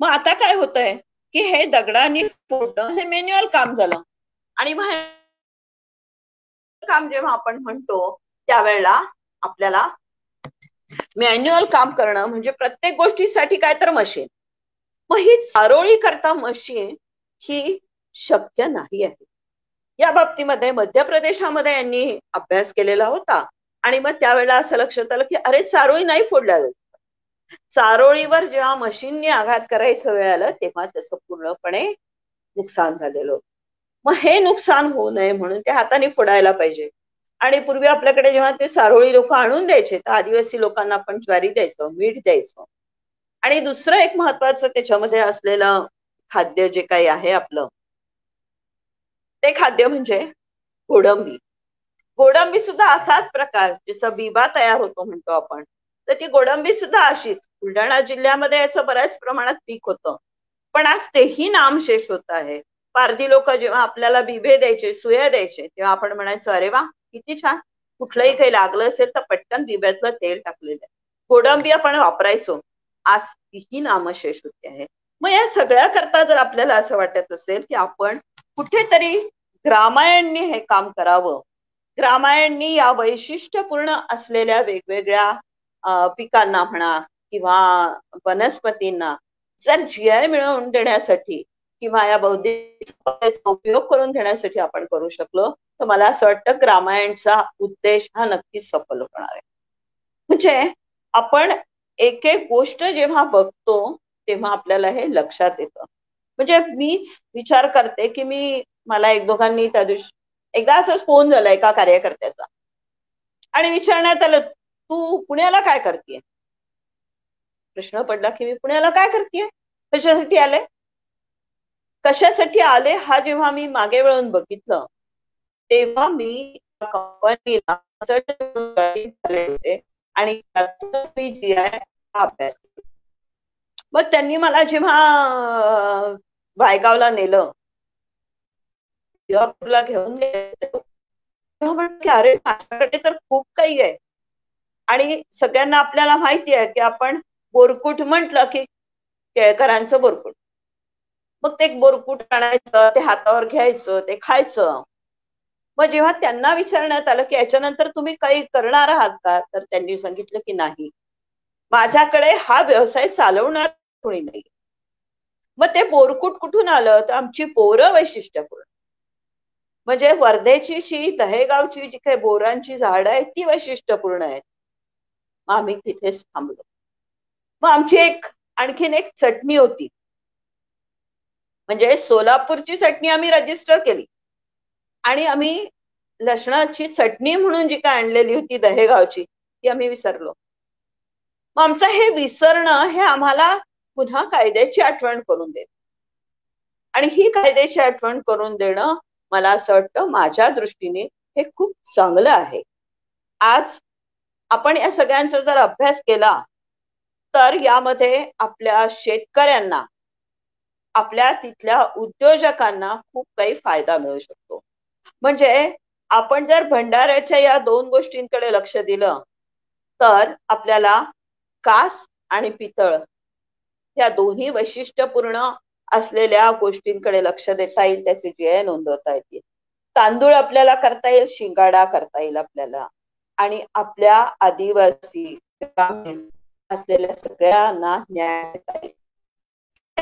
मग आता काय होतंय की हे दगडाने फोडणं हे मॅन्युअल काम झालं. आणि मग काम जेव्हा आपण म्हणतो त्यावेळेला आपल्याला मॅन्युअल काम करणं म्हणजे प्रत्येक गोष्टीसाठी काय तर मशीन मग ही चारोळी करता मशीन ही शक्य नाही आहे. या बाबतीमध्ये मध्य प्रदेशामध्ये यांनी अभ्यास केलेला होता. आणि मग त्यावेळेला असं लक्षात आलं की अरे चारोळी नाही फोडल्या जात. चारोळीवर जेव्हा मशीनने आघात करायचं वेळ आलं तेव्हा त्याचं पूर्णपणे नुकसान झालेलं होतं. मग हे नुकसान होऊ नये म्हणून ते हाताने फोडायला पाहिजे. आणि पूर्वी आपल्याकडे जेव्हा ते सारोळी लोक आणून द्यायचे तर आदिवासी लोकांना आपण ज्वारी द्यायचो मीठ द्यायचो. आणि दुसरं एक महत्वाचं त्याच्यामध्ये असलेलं खाद्य जे काही आहे आपलं ते खाद्य म्हणजे गोडंबी. गोडंबी सुद्धा असाच प्रकार जिचा बिबा तयार होतो म्हणतो आपण. तर ती गोडंबी सुद्धा अशीच. बुलढाणा जिल्ह्यामध्ये याचं बऱ्याच प्रमाणात पीक होतं. पण आज तेही नामशेष होत आहे. पारधी लोक जेव्हा आपल्याला बिबे द्यायचे सुया द्यायचे तेव्हा आपण म्हणायचो अरे वा किती छान! कुठलंही काही लागलं असेल तर पटकन बिब्यातलं तेल टाकलेलं आहे. गोडंबी आपण वापरायचो. आज तीही नामशेष होते आहे. मग या सगळ्या करता जर आपल्याला असं वाटत असेल की आपण कुठेतरी ग्रामायणनी हे काम करावं. ग्रामायणनी या वैशिष्ट्यपूर्ण असलेल्या वेगवेगळ्या पिकांना म्हणा किंवा वनस्पतींना जर जीआय मिळवून देण्यासाठी किंवा या बौद्धिक उपयोग करून घेण्यासाठी आपण करू शकलो तर मला असं वाटतं ग्रामायणचा उद्देश हा नक्कीच सफल होणार आहे. म्हणजे आपण एक एक गोष्ट जेव्हा बघतो तेव्हा आपल्याला हे लक्षात येतं. म्हणजे मीच विचार करते की मी मला एक दोघांनी त्या दिवशी एकदा असंच फोन झाला एका कार्यकर्त्याचा. आणि विचारण्यात आलं तू पुण्याला काय करतेय? प्रश्न पडला की मी पुण्याला काय करतेय? कशासाठी आले? कशासाठी आले हा जेव्हा मी मागे वळून बघितलं तेव्हा मी कंपनीला होते आणि मग त्यांनी मला जेव्हा वायगावला नेलं तुला घेऊन तेव्हा अरे माझ्याकडे तर खूप काही आहे. आणि सगळ्यांना आपल्याला माहिती आहे की आपण बोरकुट म्हंटल की केळकरांचं बोरकुट. मग ते बोरकुट आणायचं ते हातावर घ्यायचं ते खायचं. मग जेव्हा त्यांना विचारण्यात आलं की याच्यानंतर तुम्ही काही करणार आहात का? तर त्यांनी सांगितलं की नाही. माझ्याकडे हा व्यवसाय चालवणार कोणी नाही. मग ते बोरकुट कुठून आलं? तर आमची पोरं वैशिष्ट्यपूर्ण. म्हणजे वर्धेची जी दहेगावची जिथे बोरांची झाडं आहेत ती वैशिष्ट्यपूर्ण आहेत. मग आम्ही तिथेच थांबलो. मग आमची एक आणखीन एक चटणी होती. म्हणजे सोलापूरची चटणी आम्ही रजिस्टर केली. आणि आम्ही लसणाची चटणी म्हणून जी काय आणलेली होती दहेगावची ती आम्ही विसरलो. मग आमचं हे विसरणं हे आम्हाला पुन्हा कायद्याची आठवण करून देत. आणि ही कायद्याची आठवण करून देणं मला असं वाटतं माझ्या दृष्टीने हे खूप चांगलं आहे. आज आपण या सगळ्यांचा जर अभ्यास केला तर यामध्ये आपल्या शेतकऱ्यांना आपल्या तिथल्या उद्योजकांना खूप काही फायदा मिळू शकतो. म्हणजे आपण जर भंडाऱ्याच्या या दोन गोष्टींकडे लक्ष दिलं तर आपल्याला कास आणि पितळ या दोन्ही वैशिष्ट्यपूर्ण असलेल्या गोष्टींकडे लक्ष देता येईल त्याची जी नोंदवता येतील तांदूळ आपल्याला करता येईल शिंगाडा करता येईल आपल्याला. आणि आपल्या आदिवासी असलेल्या सगळ्यांना न्याय देता येईल.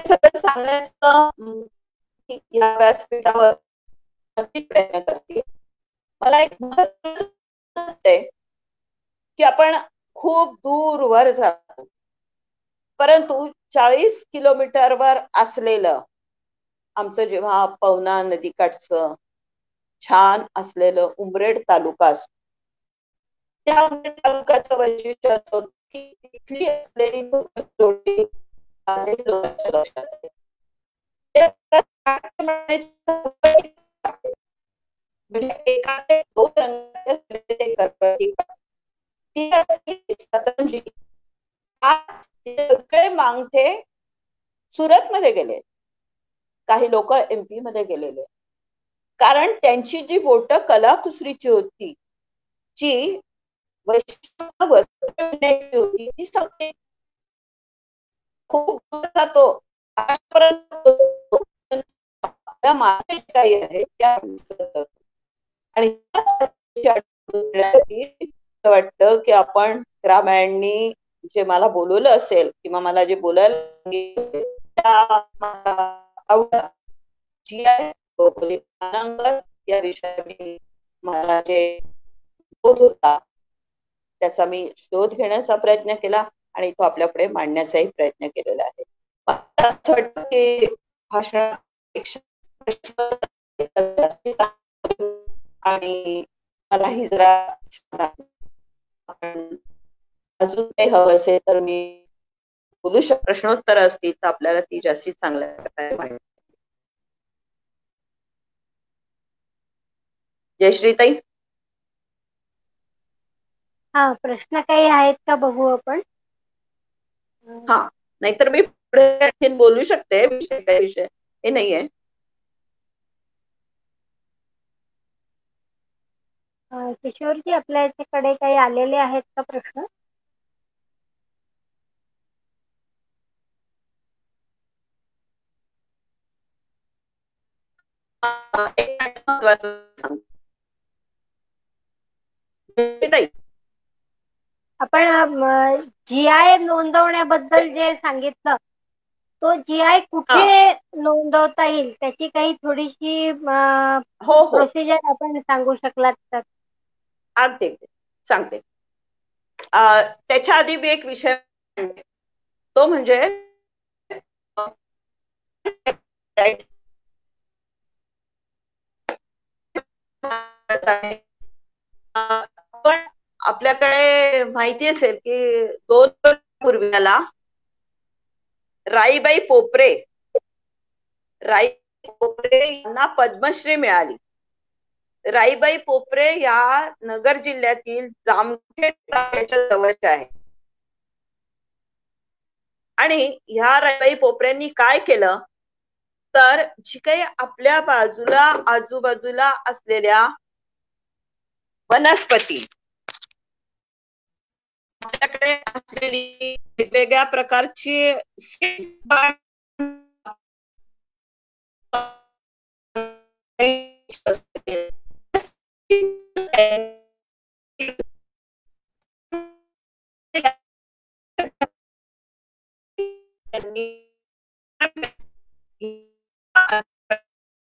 सगळं सांगण्याचं या व्यासपीठावर नक्कीच प्रयत्न करते. मला एक महत्वाचं की आपण खूप दूरवर जातो. परंतु चाळीस किलोमीटरवर असलेलं आमचं जेव्हा पवना नदीकाठचं छान असलेलं उमरेड तालुका त्या उमरेड तालुक्याचं वैशिष्ट्य असतो की तिथली असलेली जोडी म्हणजे एखादे दोन रंगाचे आज सगळे मांगठे सुरत मध्ये गेले. काही लोक एमपी मध्ये गेलेले. कारण त्यांची जी बोट कलाकुसरीची होती जी होती ती सगळी खूप जातो. काही आहे आणि वाटतं की आपण रामायणनी जे मला बोलवलं असेल किंवा मला जे बोलायला या विषयाने मला जे शोध होता त्याचा मी शोध घेण्याचा प्रयत्न केला आणि तो आपल्या पुढे मांडण्याचाही प्रयत्न केलेला आहे. मला असं वाटतं की भाषण आणि मलाही जरा आपण अजून काही हवं असेल तर मी बोलू शक प्रश्नोत्तर असतील तर आपल्याला ती जास्तीत चांगल्या प्रकारे माहिती. जयश्रीताई हा प्रश्न काही आहेत का बघू आपण? हा नाहीतर मी पुढे बोलू शकते विषय काय विषय? हे नाहीये. किशोरजी आपल्या याच्याकडे काही आलेले आहेत का प्रश्न? आपण जी आय नोंदवण्याबद्दल जे सांगितलं तो जी आय कुठे नोंदवता येईल? त्याची काही थोडीशी हो प्रोसिजर आपण सांगू शकलात तर. अगदी सांगते. त्याच्या आधी मी एक विषय तो म्हणजे पण आपल्याकडे माहिती असेल की दोन पूर्वीला राईबाई पोपरे राई पोपरे यांना पद्मश्री मिळाली. राईबाई पोपरे या नगर जिल्ह्यातील जामखेड तालुक्याच्या जवळच्या आहे आणि ह्या राईबाई पोपऱ्यांनी काय केलं? तर जी काही आपल्या बाजूला आजूबाजूला असलेल्या वनस्पती आपल्याकडे असलेली वेगवेगळ्या प्रकारची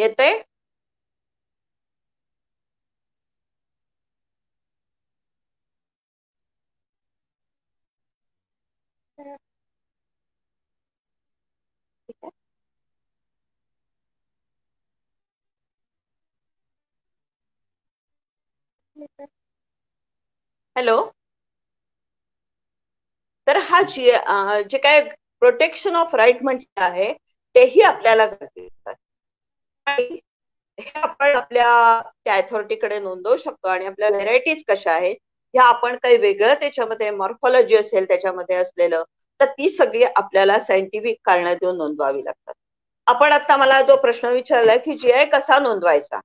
येते हॅलो? तर हा जी जे काय प्रोटेक्शन ऑफ राईट म्हटलं आहे तेही आपल्याला हे आपण आपल्या त्या अथॉरिटीकडे नोंदवू शकतो आणि आपल्या व्हेरायटीज कशा आहेत ह्या आपण काही वेगळं त्याच्यामध्ये मॉर्फॉलॉजी असेल त्याच्यामध्ये असलेलं तर ती सगळी आपल्याला सायंटिफिक कारण देऊन नोंदवावी लागतात. आपण आता मला जो प्रश्न विचारलाय की जी आय कसा नोंदवायचा?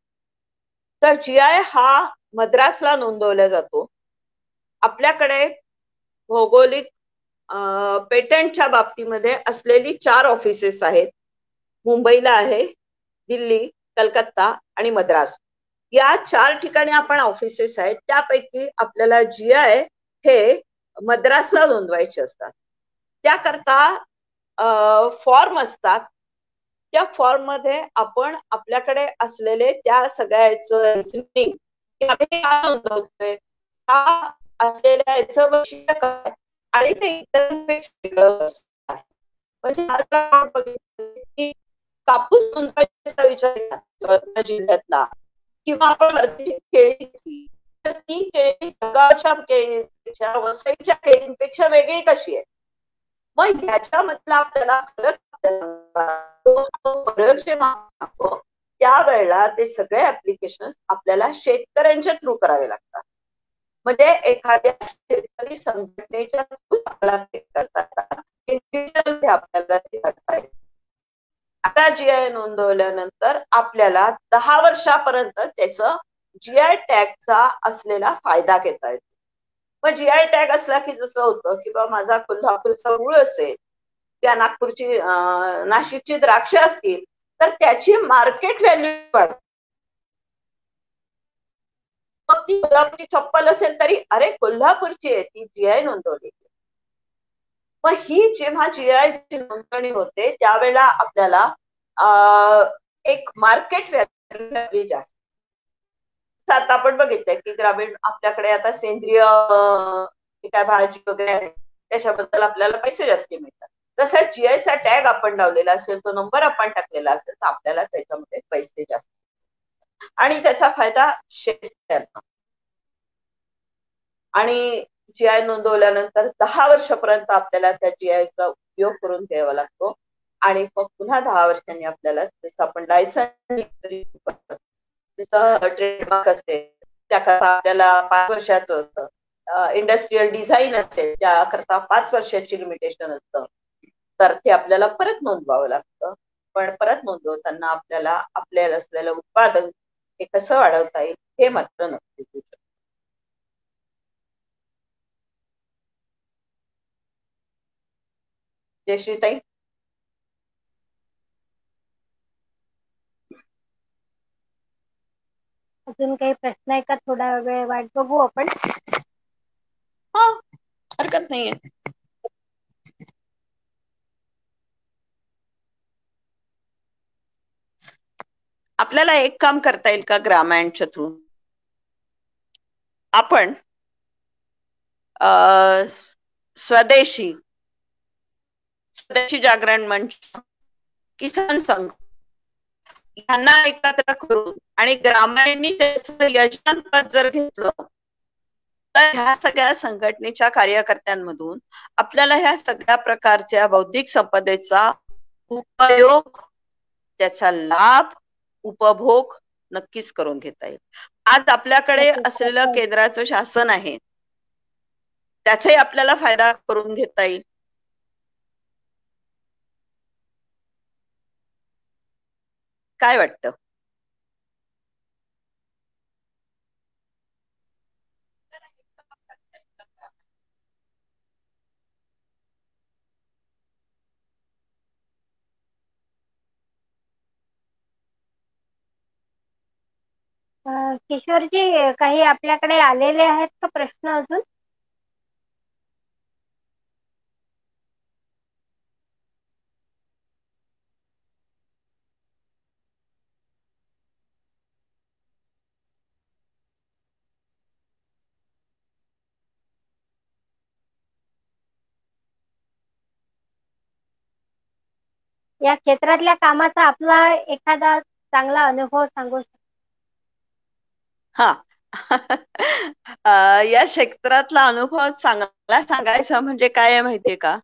तर जी आय हा मद्रासला नोंदवला जातो. आपल्याकडे भौगोलिक पेटंटच्या बाबतीमध्ये असलेली चार ऑफिसेस आहेत. मुंबईला आहे दिल्ली कलकत्ता आणि मद्रास. या चार ठिकाणी आपण ऑफिसेस आहेत त्यापैकी आपल्याला जी आय हे मद्रासला नोंदवायचे असतात. त्याकरता फॉर्म असतात. त्या फॉर्ममध्ये आपण आपल्याकडे असलेले त्या सगळ्याचं नोंदवतोय? असलेल्या याचं वैशिष्ट्य काय? आणि ते इतरांपेक्षा वेगळं म्हणजे कापूस नोंदवायचा विचार केला जिल्ह्यातला. किंवा आपण वर्धेची केळी घेतली तर ती केळी जगावच्या केळीपेक्षा वसईच्या केळींपेक्षा वेगळी कशी आहे? मग ह्याच्यामधला आपल्याला फरक फरक जेव्हा सांगतो त्यावेळेला ते सगळे ऍप्लिकेशन आपल्याला शेतकऱ्यांच्या थ्रू करावे लागतात. म्हणजे एखाद्या शेतकरी संघटनेच्या थ्रू आपल्याला ते करता येतात इंडिव्हिज्युअल ते आपल्याला ते करता येतात आता जी आय नोंदवल्यानंतर आपल्याला दहा वर्षापर्यंत त्याचं जी आय टॅगचा असलेला फायदा घेता येतो. मग जी आय टॅग असला की जसं होतं की बाबा माझा कोल्हापूरचा गुळ असेल त्या नागपूरची नाशिकची द्राक्ष असतील तर त्याची मार्केट व्हॅल्यू वाढते. मग ती कोल्हापूरची चप्पल असेल तरी अरे कोल्हापूरची आहे ती जी आय नोंदवली मग ही जेव्हा जी आय ची नोंदणी होते त्यावेळेला आपल्याला एक मार्केट व्हॅल्यू जास्त. आता आपण बघितलंय की ग्रामीण आपल्याकडे आता सेंद्रिय काय भाजी वगैरे आहे त्याच्याबद्दल आपल्याला पैसे जास्त मिळतात. तसं जीआयचा टॅग आपण लावलेला असेल तो नंबर आपण टाकलेला असेल तर आपल्याला त्याच्यामध्ये पैसे जास्त आणि त्याचा फायदा शेतकऱ्यांना. आणि जी आय नोंदवल्यानंतर दहा वर्षापर्यंत आपल्याला त्या जी आयचा उपयोग करून घ्यावा लागतो. आणि मग पुन्हा दहा वर्षांनी आपल्याला जसं आपण लायसन ट्रेडमार्क असेल त्याकरता आपल्याला पाच वर्षाचं असतं. इंडस्ट्रीयल डिझाईन असेल त्याकरता पाच वर्षाची लिमिटेशन असतं. तर ते आपल्याला परत नोंदवावं लागतं. पण परत नोंदवताना आपल्याला आपल्याला असलेलं उत्पादन हे कसं वाढवता येईल हे मात्र नक्की जयश्रीताई अजून काही प्रश्न आहे का? थोडा वेळ वाट बघू आपण. हा हरकत नाहीये. आपल्याला एक काम करता येईल का ग्रामायणच्या थ्रू आपण स्वदेशी स्वदेशी जागरण मंच किसान संघ. यांना एकत्र करून आणि ग्रामीण त्याचं यजमानपद जर घेतलं तर ह्या सगळ्या संघटनेच्या कार्यकर्त्यांमधून आपल्याला ह्या सगळ्या प्रकारच्या बौद्धिक संपदेचा उपयोग त्याचा लाभ उपभोग नक्कीच करून घेता येईल. आज आपल्याकडे असलेलं केंद्राचं शासन आहे त्याचाही आपल्याला फायदा करून घेता येईल. काय वाटतं? किशोरजी काही आपल्याकडे आलेले आहेत का प्रश्न अजून? या क्षेत्रातल्या कामाचा आपला एखादा चांगला अनुभव सांगू शकता हा. (laughs) या क्षेत्रातला अनुभव चांगला सांगायचा म्हणजे काय आहे माहितीये का?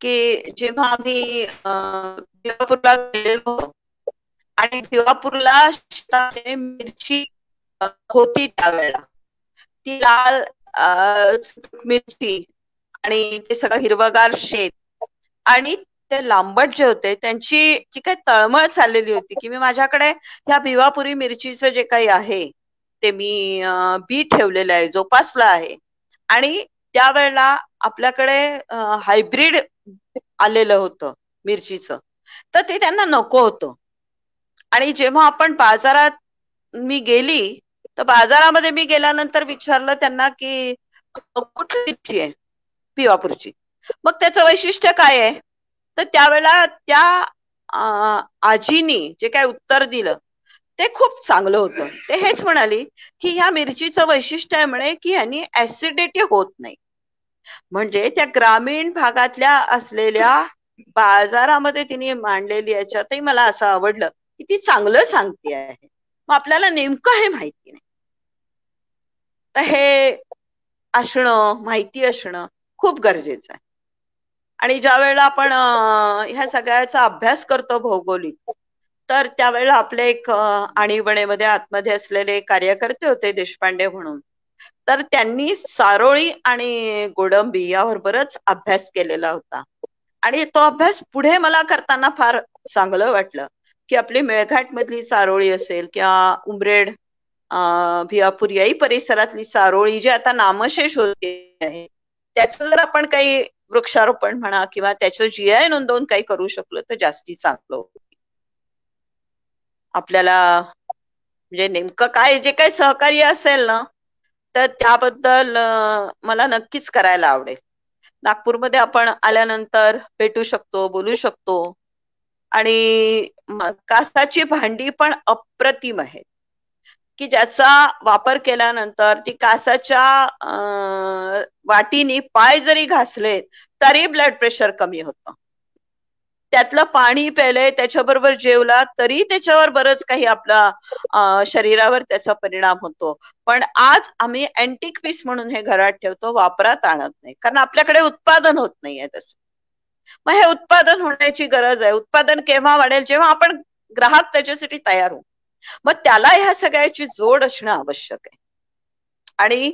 की जेव्हा आम्ही दिवापूरला भिवापूरला गेलेलो आणि भिवापूरला मिरची होती त्यावेळेला. ती लाल मिरची आणि ते सगळं हिरवगार शेत आणि ते लांबट जे होते त्यांची जी काही तळमळ चाललेली होती की मी माझ्याकडे ह्या भिवापुरी मिरचीचं जे काही आहे ते मी बी ठेवलेलं आहे जोपासलं आहे. आणि त्यावेळेला आपल्याकडे हायब्रिड आलेलं होतं मिरचीचं. तर ते त्यांना नको होतं. आणि जेव्हा आपण बाजारात मी गेली तर बाजारामध्ये मी गेल्यानंतर विचारलं त्यांना की कुठली मिरची आहे? भिवापूरची. मग त्याचं वैशिष्ट्य काय आहे? तर त्यावेळेला त्या आजीनी जे काय उत्तर दिलं ते खूप चांगलं होतं. ते हेच म्हणाली की ह्या मिरचीचं वैशिष्ट्य आहे म्हणे की ह्यानी ऍसिडिटी होत नाही. म्हणजे त्या ग्रामीण भागातल्या असलेल्या बाजारामध्ये तिने मांडलेली याच्यातही मला असं आवडलं की ती चांगलं सांगते आहे. मग आपल्याला नेमकं हे माहिती नाही. तर हे असणं माहिती असणं खूप गरजेचं आहे. आणि ज्या वेळेला आपण ह्या सगळ्याचा अभ्यास करतो भौगोलिक तर त्यावेळेला आपले एक आणीबणेमध्ये आतमध्ये असलेले कार्यकर्ते होते देशपांडे म्हणून. तर त्यांनी सारोळी आणि गोडंबी यावर बरच अभ्यास केलेला होता. आणि तो अभ्यास पुढे मला करताना फार चांगलं वाटलं की आपली मेळघाट मधली चारोळी असेल किंवा उमरेड भियापूर याही परिसरातली चारोळी जी आता नामशेष होती आहे त्याचं जर आपण काही वृक्षारोपण म्हणा किंवा त्याचं जी आय नोंदवून काही करू शकलो तर जास्ती चांगलं आपल्याला म्हणजे नेमकं काय जे काही सहकार्य असेल ना तर त्याबद्दल मला नक्कीच करायला आवडेल. नागपूरमध्ये आपण आल्यानंतर भेटू शकतो बोलू शकतो. आणि कासाची भांडी पण अप्रतिम आहेत. की ज्याचा वापर केल्यानंतर ती कासाच्या वाटीनी पाय जरी घासले तरी ब्लड प्रेशर कमी होतं. त्यातलं पाणी प्यायलंय त्याच्याबरोबर जेवला तरी त्याच्यावर बरंच काही आपला शरीरावर त्याचा परिणाम होतो. पण आज आम्ही अँटिक पीस म्हणून हे घरात ठेवतो वापरात आणत नाही. कारण आपल्याकडे उत्पादन होत नाहीये तसं. मग हे उत्पादन होण्याची गरज आहे. उत्पादन केव्हा वाढेल? जेव्हा आपण ग्राहक त्याच्यासाठी तयार होऊ. मग त्याला ह्या सगळ्याची जोड असणं आवश्यक आहे. आणि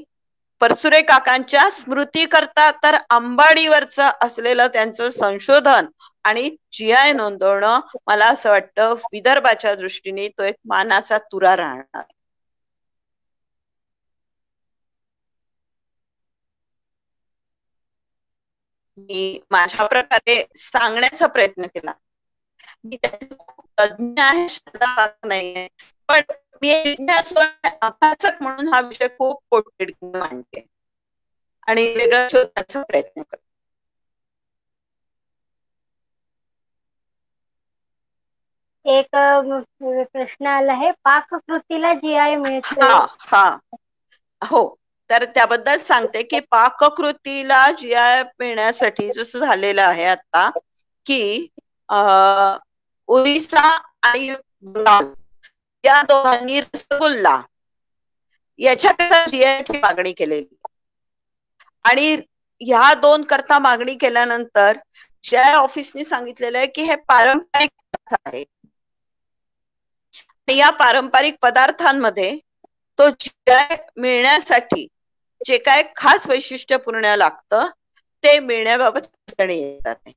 परसुरे काकांच्या स्मृती करता तर अंबाडीवरचं असलेलं त्यांचं संशोधन आणि जी आय नोंदवणं मला असं वाटतं विदर्भाच्या दृष्टीने तो एक मानाचा तुरा राहणार. मी माझ्या प्रकारे सांगण्याचा प्रयत्न केला. मी त्याचे खूप तज्ञ आहे शब्दात नाहीये. पण मी अभ्यासक म्हणून हा विषय खूप पोटतिडकीने मांडते. आणि वेगळं शोधण्याचा प्रयत्न करते. एक प्रश्न आला आहे. पाककृतीला जी आय मिळते हा हा. हो. तर त्याबद्दल सांगते की पाककृतीला जी आय मिळण्यासाठी जसं झालेलं आहे आता की ओरिसा आणि या दोघांनी रसगुल्ला याच्याकरता जीआयची मागणी केलेली आणि ह्या दोन करता मागणी केल्यानंतर जी आय ऑफिसने सांगितलेलं आहे की हे पारंपरिक पदार्थ आहे आणि या पारंपरिक पदार्थांमध्ये तो जीआय मिळण्यासाठी जे काय खास वैशिष्ट्य पुरण्या लागतं ते मिळण्याबाबत अडचणी येतात.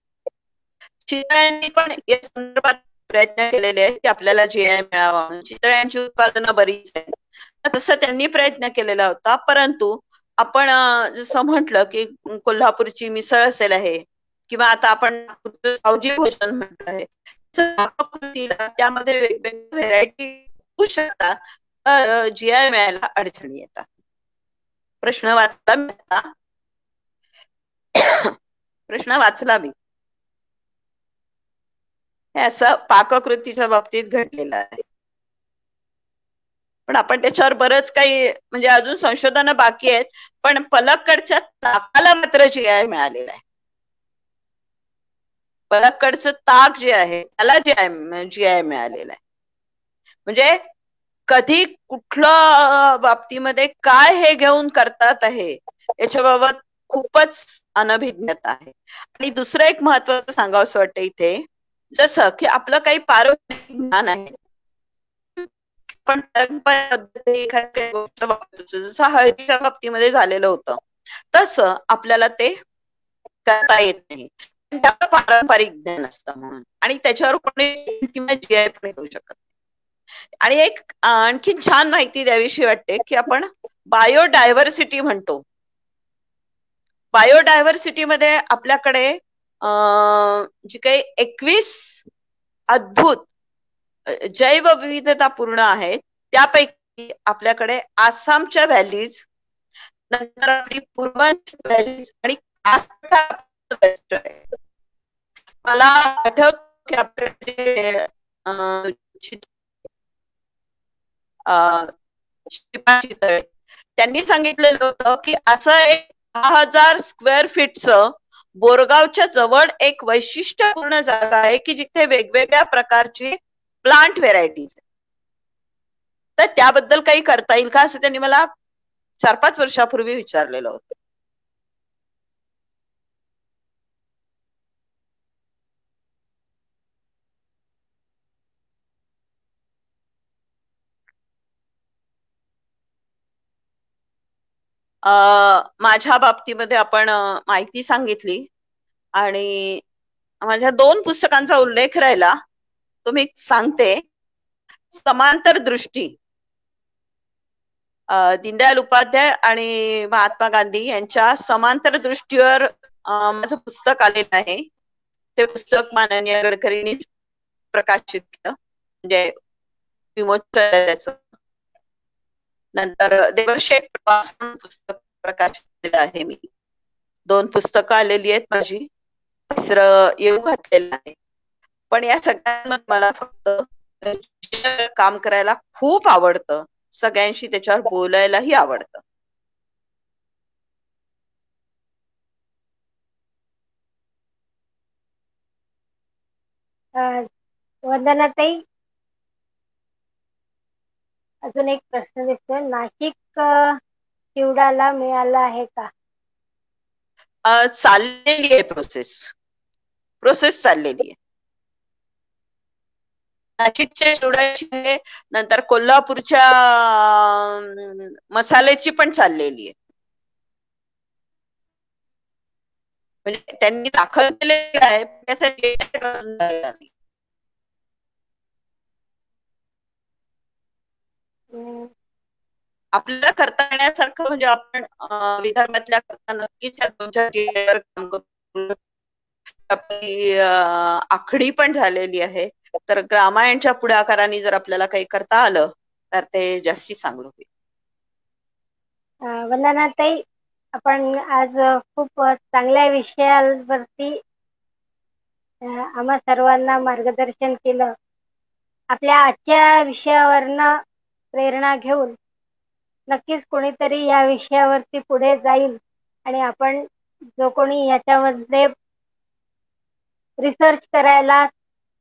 चितळ्यांनी पण या संदर्भात प्रयत्न केलेले आहेत की आपल्याला जीआय मिळावा म्हणून. चितळ्यांची उत्पादनं बरीच आहेत. तसं त्यांनी प्रयत्न केलेला होता. परंतु आपण जसं म्हटलं की कोल्हापूरची मिसळ असेल आहे किंवा आता आपण सावजी भोजन म्हटलं आहे त्यामध्ये वेगवेगळ्या व्हेरायटी होऊ शकतात. तर जी आय मिळायला अडचणी येतात. प्रश्न वाचला मी प्रश्न वाचला मी. हे असं पाककृतीच्या बाबतीत घडलेलं आहे. पण आपण त्याच्यावर बरंच काही म्हणजे अजून संशोधन बाकी आहेत पण पलक्कडच्या ताकाला मात्र जी आय मिळालेलं आहे. पलक्कडचं ताक जे आहे त्याला जी आय जी आय मिळालेलं आहे. म्हणजे कधी कुठल्या बाबतीमध्ये काय हे घेऊन करतात आहे याच्याबाबत खूपच अनभिज्ञता आहे. आणि दुसरं एक महत्वाचं सांगावं असं वाटतं इथे जसं की आपलं काही पारंपरिक ज्ञान आहे. पण एखादी गोष्ट वापरतो जसं हळदीच्या बाबतीमध्ये झालेलं होतं. तसं आपल्याला ते करता येत नाही. पारंपरिक ज्ञान असतं म्हणून. आणि त्याच्यावर कोणी किंवा जी आय पण घेऊ शकत. आणि एक आणखी छान माहिती द्यावीशी वाटते की आपण बायोडायव्हर्सिटी म्हणतो. बायोडायव्हर्सिटी मध्ये आपल्याकडे जी काही एकवीस अद्भुत जैवविविधतापूर्ण आहेत त्यापैकी आपल्याकडे आसामच्या व्हॅलीज नंतर आपली पूर्वांची व्हॅलीज आणि मला आठवत की आपल्याकडे त्यांनी सांगितलेलं होतं की असं एक दहा हजार स्क्वेअर फीटचं बोरगावच्या जवळ एक वैशिष्ट्यपूर्ण जागा आहे की जिथे वेगवेगळ्या प्रकारची प्लांट व्हेरायटीज तर त्याबद्दल काही करता येईल का असं त्यांनी मला चार पाच वर्षापूर्वी विचारलेलं होतं. माझ्या बाबतीमध्ये आपण माहिती सांगितली. आणि माझ्या दोन पुस्तकांचा उल्लेख राहिला. तुम्ही सांगते. समांतर दृष्टी. दीनदयाल उपाध्याय आणि महात्मा गांधी यांच्या समांतर दृष्टीवर माझं पुस्तक आलेलं आहे. ते पुस्तक माननीय गडकरींनी प्रकाशित केलं. म्हणजे विमोचन त्याचं नंतर देवर्षेक पुस्तक प्रकाशित केलं आहे मी. दोन पुस्तकं आलेली आहेत माझी. तिसरं येऊ घातलेलं आहे. पण या सगळ्यांमध्ये मला फक्त काम करायला खूप आवडतं सगळ्यांशी त्याच्यावर बोलायलाही आवडतं. वंदनाताई. अजून एक प्रश्न दिसतोय. नाशिक चिवडाला मिळाला आहे का? चाललेली आहे प्रोसेस प्रोसेस चाललेली आहे. नाशिकच्या चिवड्याची नंतर कोल्हापूरच्या मसाल्याची पण चाललेली आहे. म्हणजे त्यांनी दाखल केलेलं आहे आपल्याला करता येण्यासारखं म्हणजे आपण विदर्भातल्या करता नक्कीच या काम करू आपली आखडी पण झालेली आहे. तर ग्रामायणच्या पुढाकाराने जर आपल्याला काही करता आलं तर ते जास्ती चांगलं होईल. वंदनाताई आपण आज खूप चांगल्या विषयावरती आम्हा सर्वांना मार्गदर्शन केलं. आपल्या आजच्या विषयावरनं प्रेरणा घेऊन नक्कीच कोणीतरी या विषयावरती पुढे जाईल आणि आपण जो कोणी याच्यामध्ये रिसर्च करायला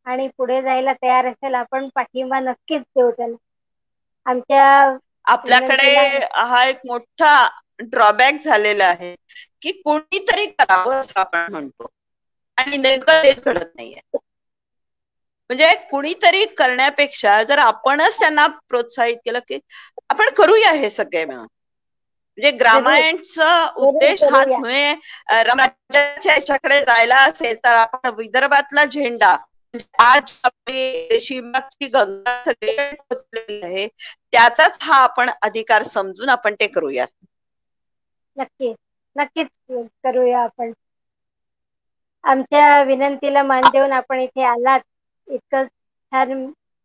आणि पुढे जायला तयार असेल आपण पाठिंबा नक्कीच देऊ त्याला. आमच्या आपल्याकडे हा एक मोठा ड्रॉबॅक झालेला आहे की कोणीतरी करावं असं आपण म्हणतो. आणि नेमकं तेच घडत नाहीये. म्हणजे कुणीतरी करण्यापेक्षा जर आपणच त्यांना प्रोत्साहित केलं की आपण करूया हे सगळे मिळून. म्हणजे ग्रामायणचा उद्देश हाच म्हणजे रामराज्याच्या याच्याकडे जायला असेल तर आपण विदर्भातला झेंडा आज रेशीमाची गंगा सगळी पोचलेली आहे त्याचाच हा आपण अधिकार समजून आपण ते करूया नक्की नक्कीच करूया आपण. आमच्या विनंतीला मान देऊन आपण इथे आलात. इतकं छान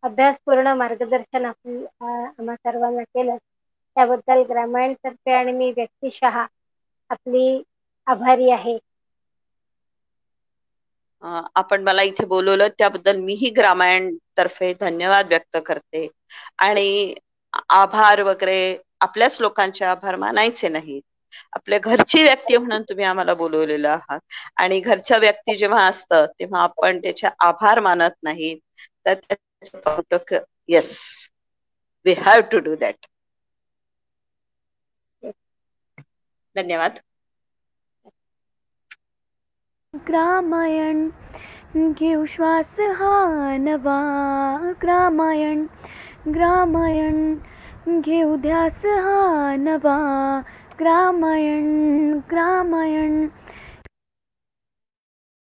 अभ्यासपूर्ण मार्गदर्शन आपण आम्हा सर्वांना केलं. त्याबद्दल ग्रामायण तर्फे आणि मी व्यक्तिशः आपली आभारी आहे. आपण मला इथे बोलवलं त्याबद्दल मीही ग्रामायण तर्फे धन्यवाद व्यक्त करते. आणि आभार वगैरे आपल्याच लोकांचे आभार मानायचे नाही आपल्या घरची व्यक्ती म्हणून तुम्ही आम्हाला बोलवलेलं आहात. आणि घरच्या व्यक्ती जेव्हा असतं तेव्हा आपण त्याचे आभार मानत नाहीत तर yes we have to do that धन्यवाद. ग्रामायण घेऊ श्वास हा नवा. ग्रामायण ग्रामायण घेऊ ध्यास हा नवा. रामायण्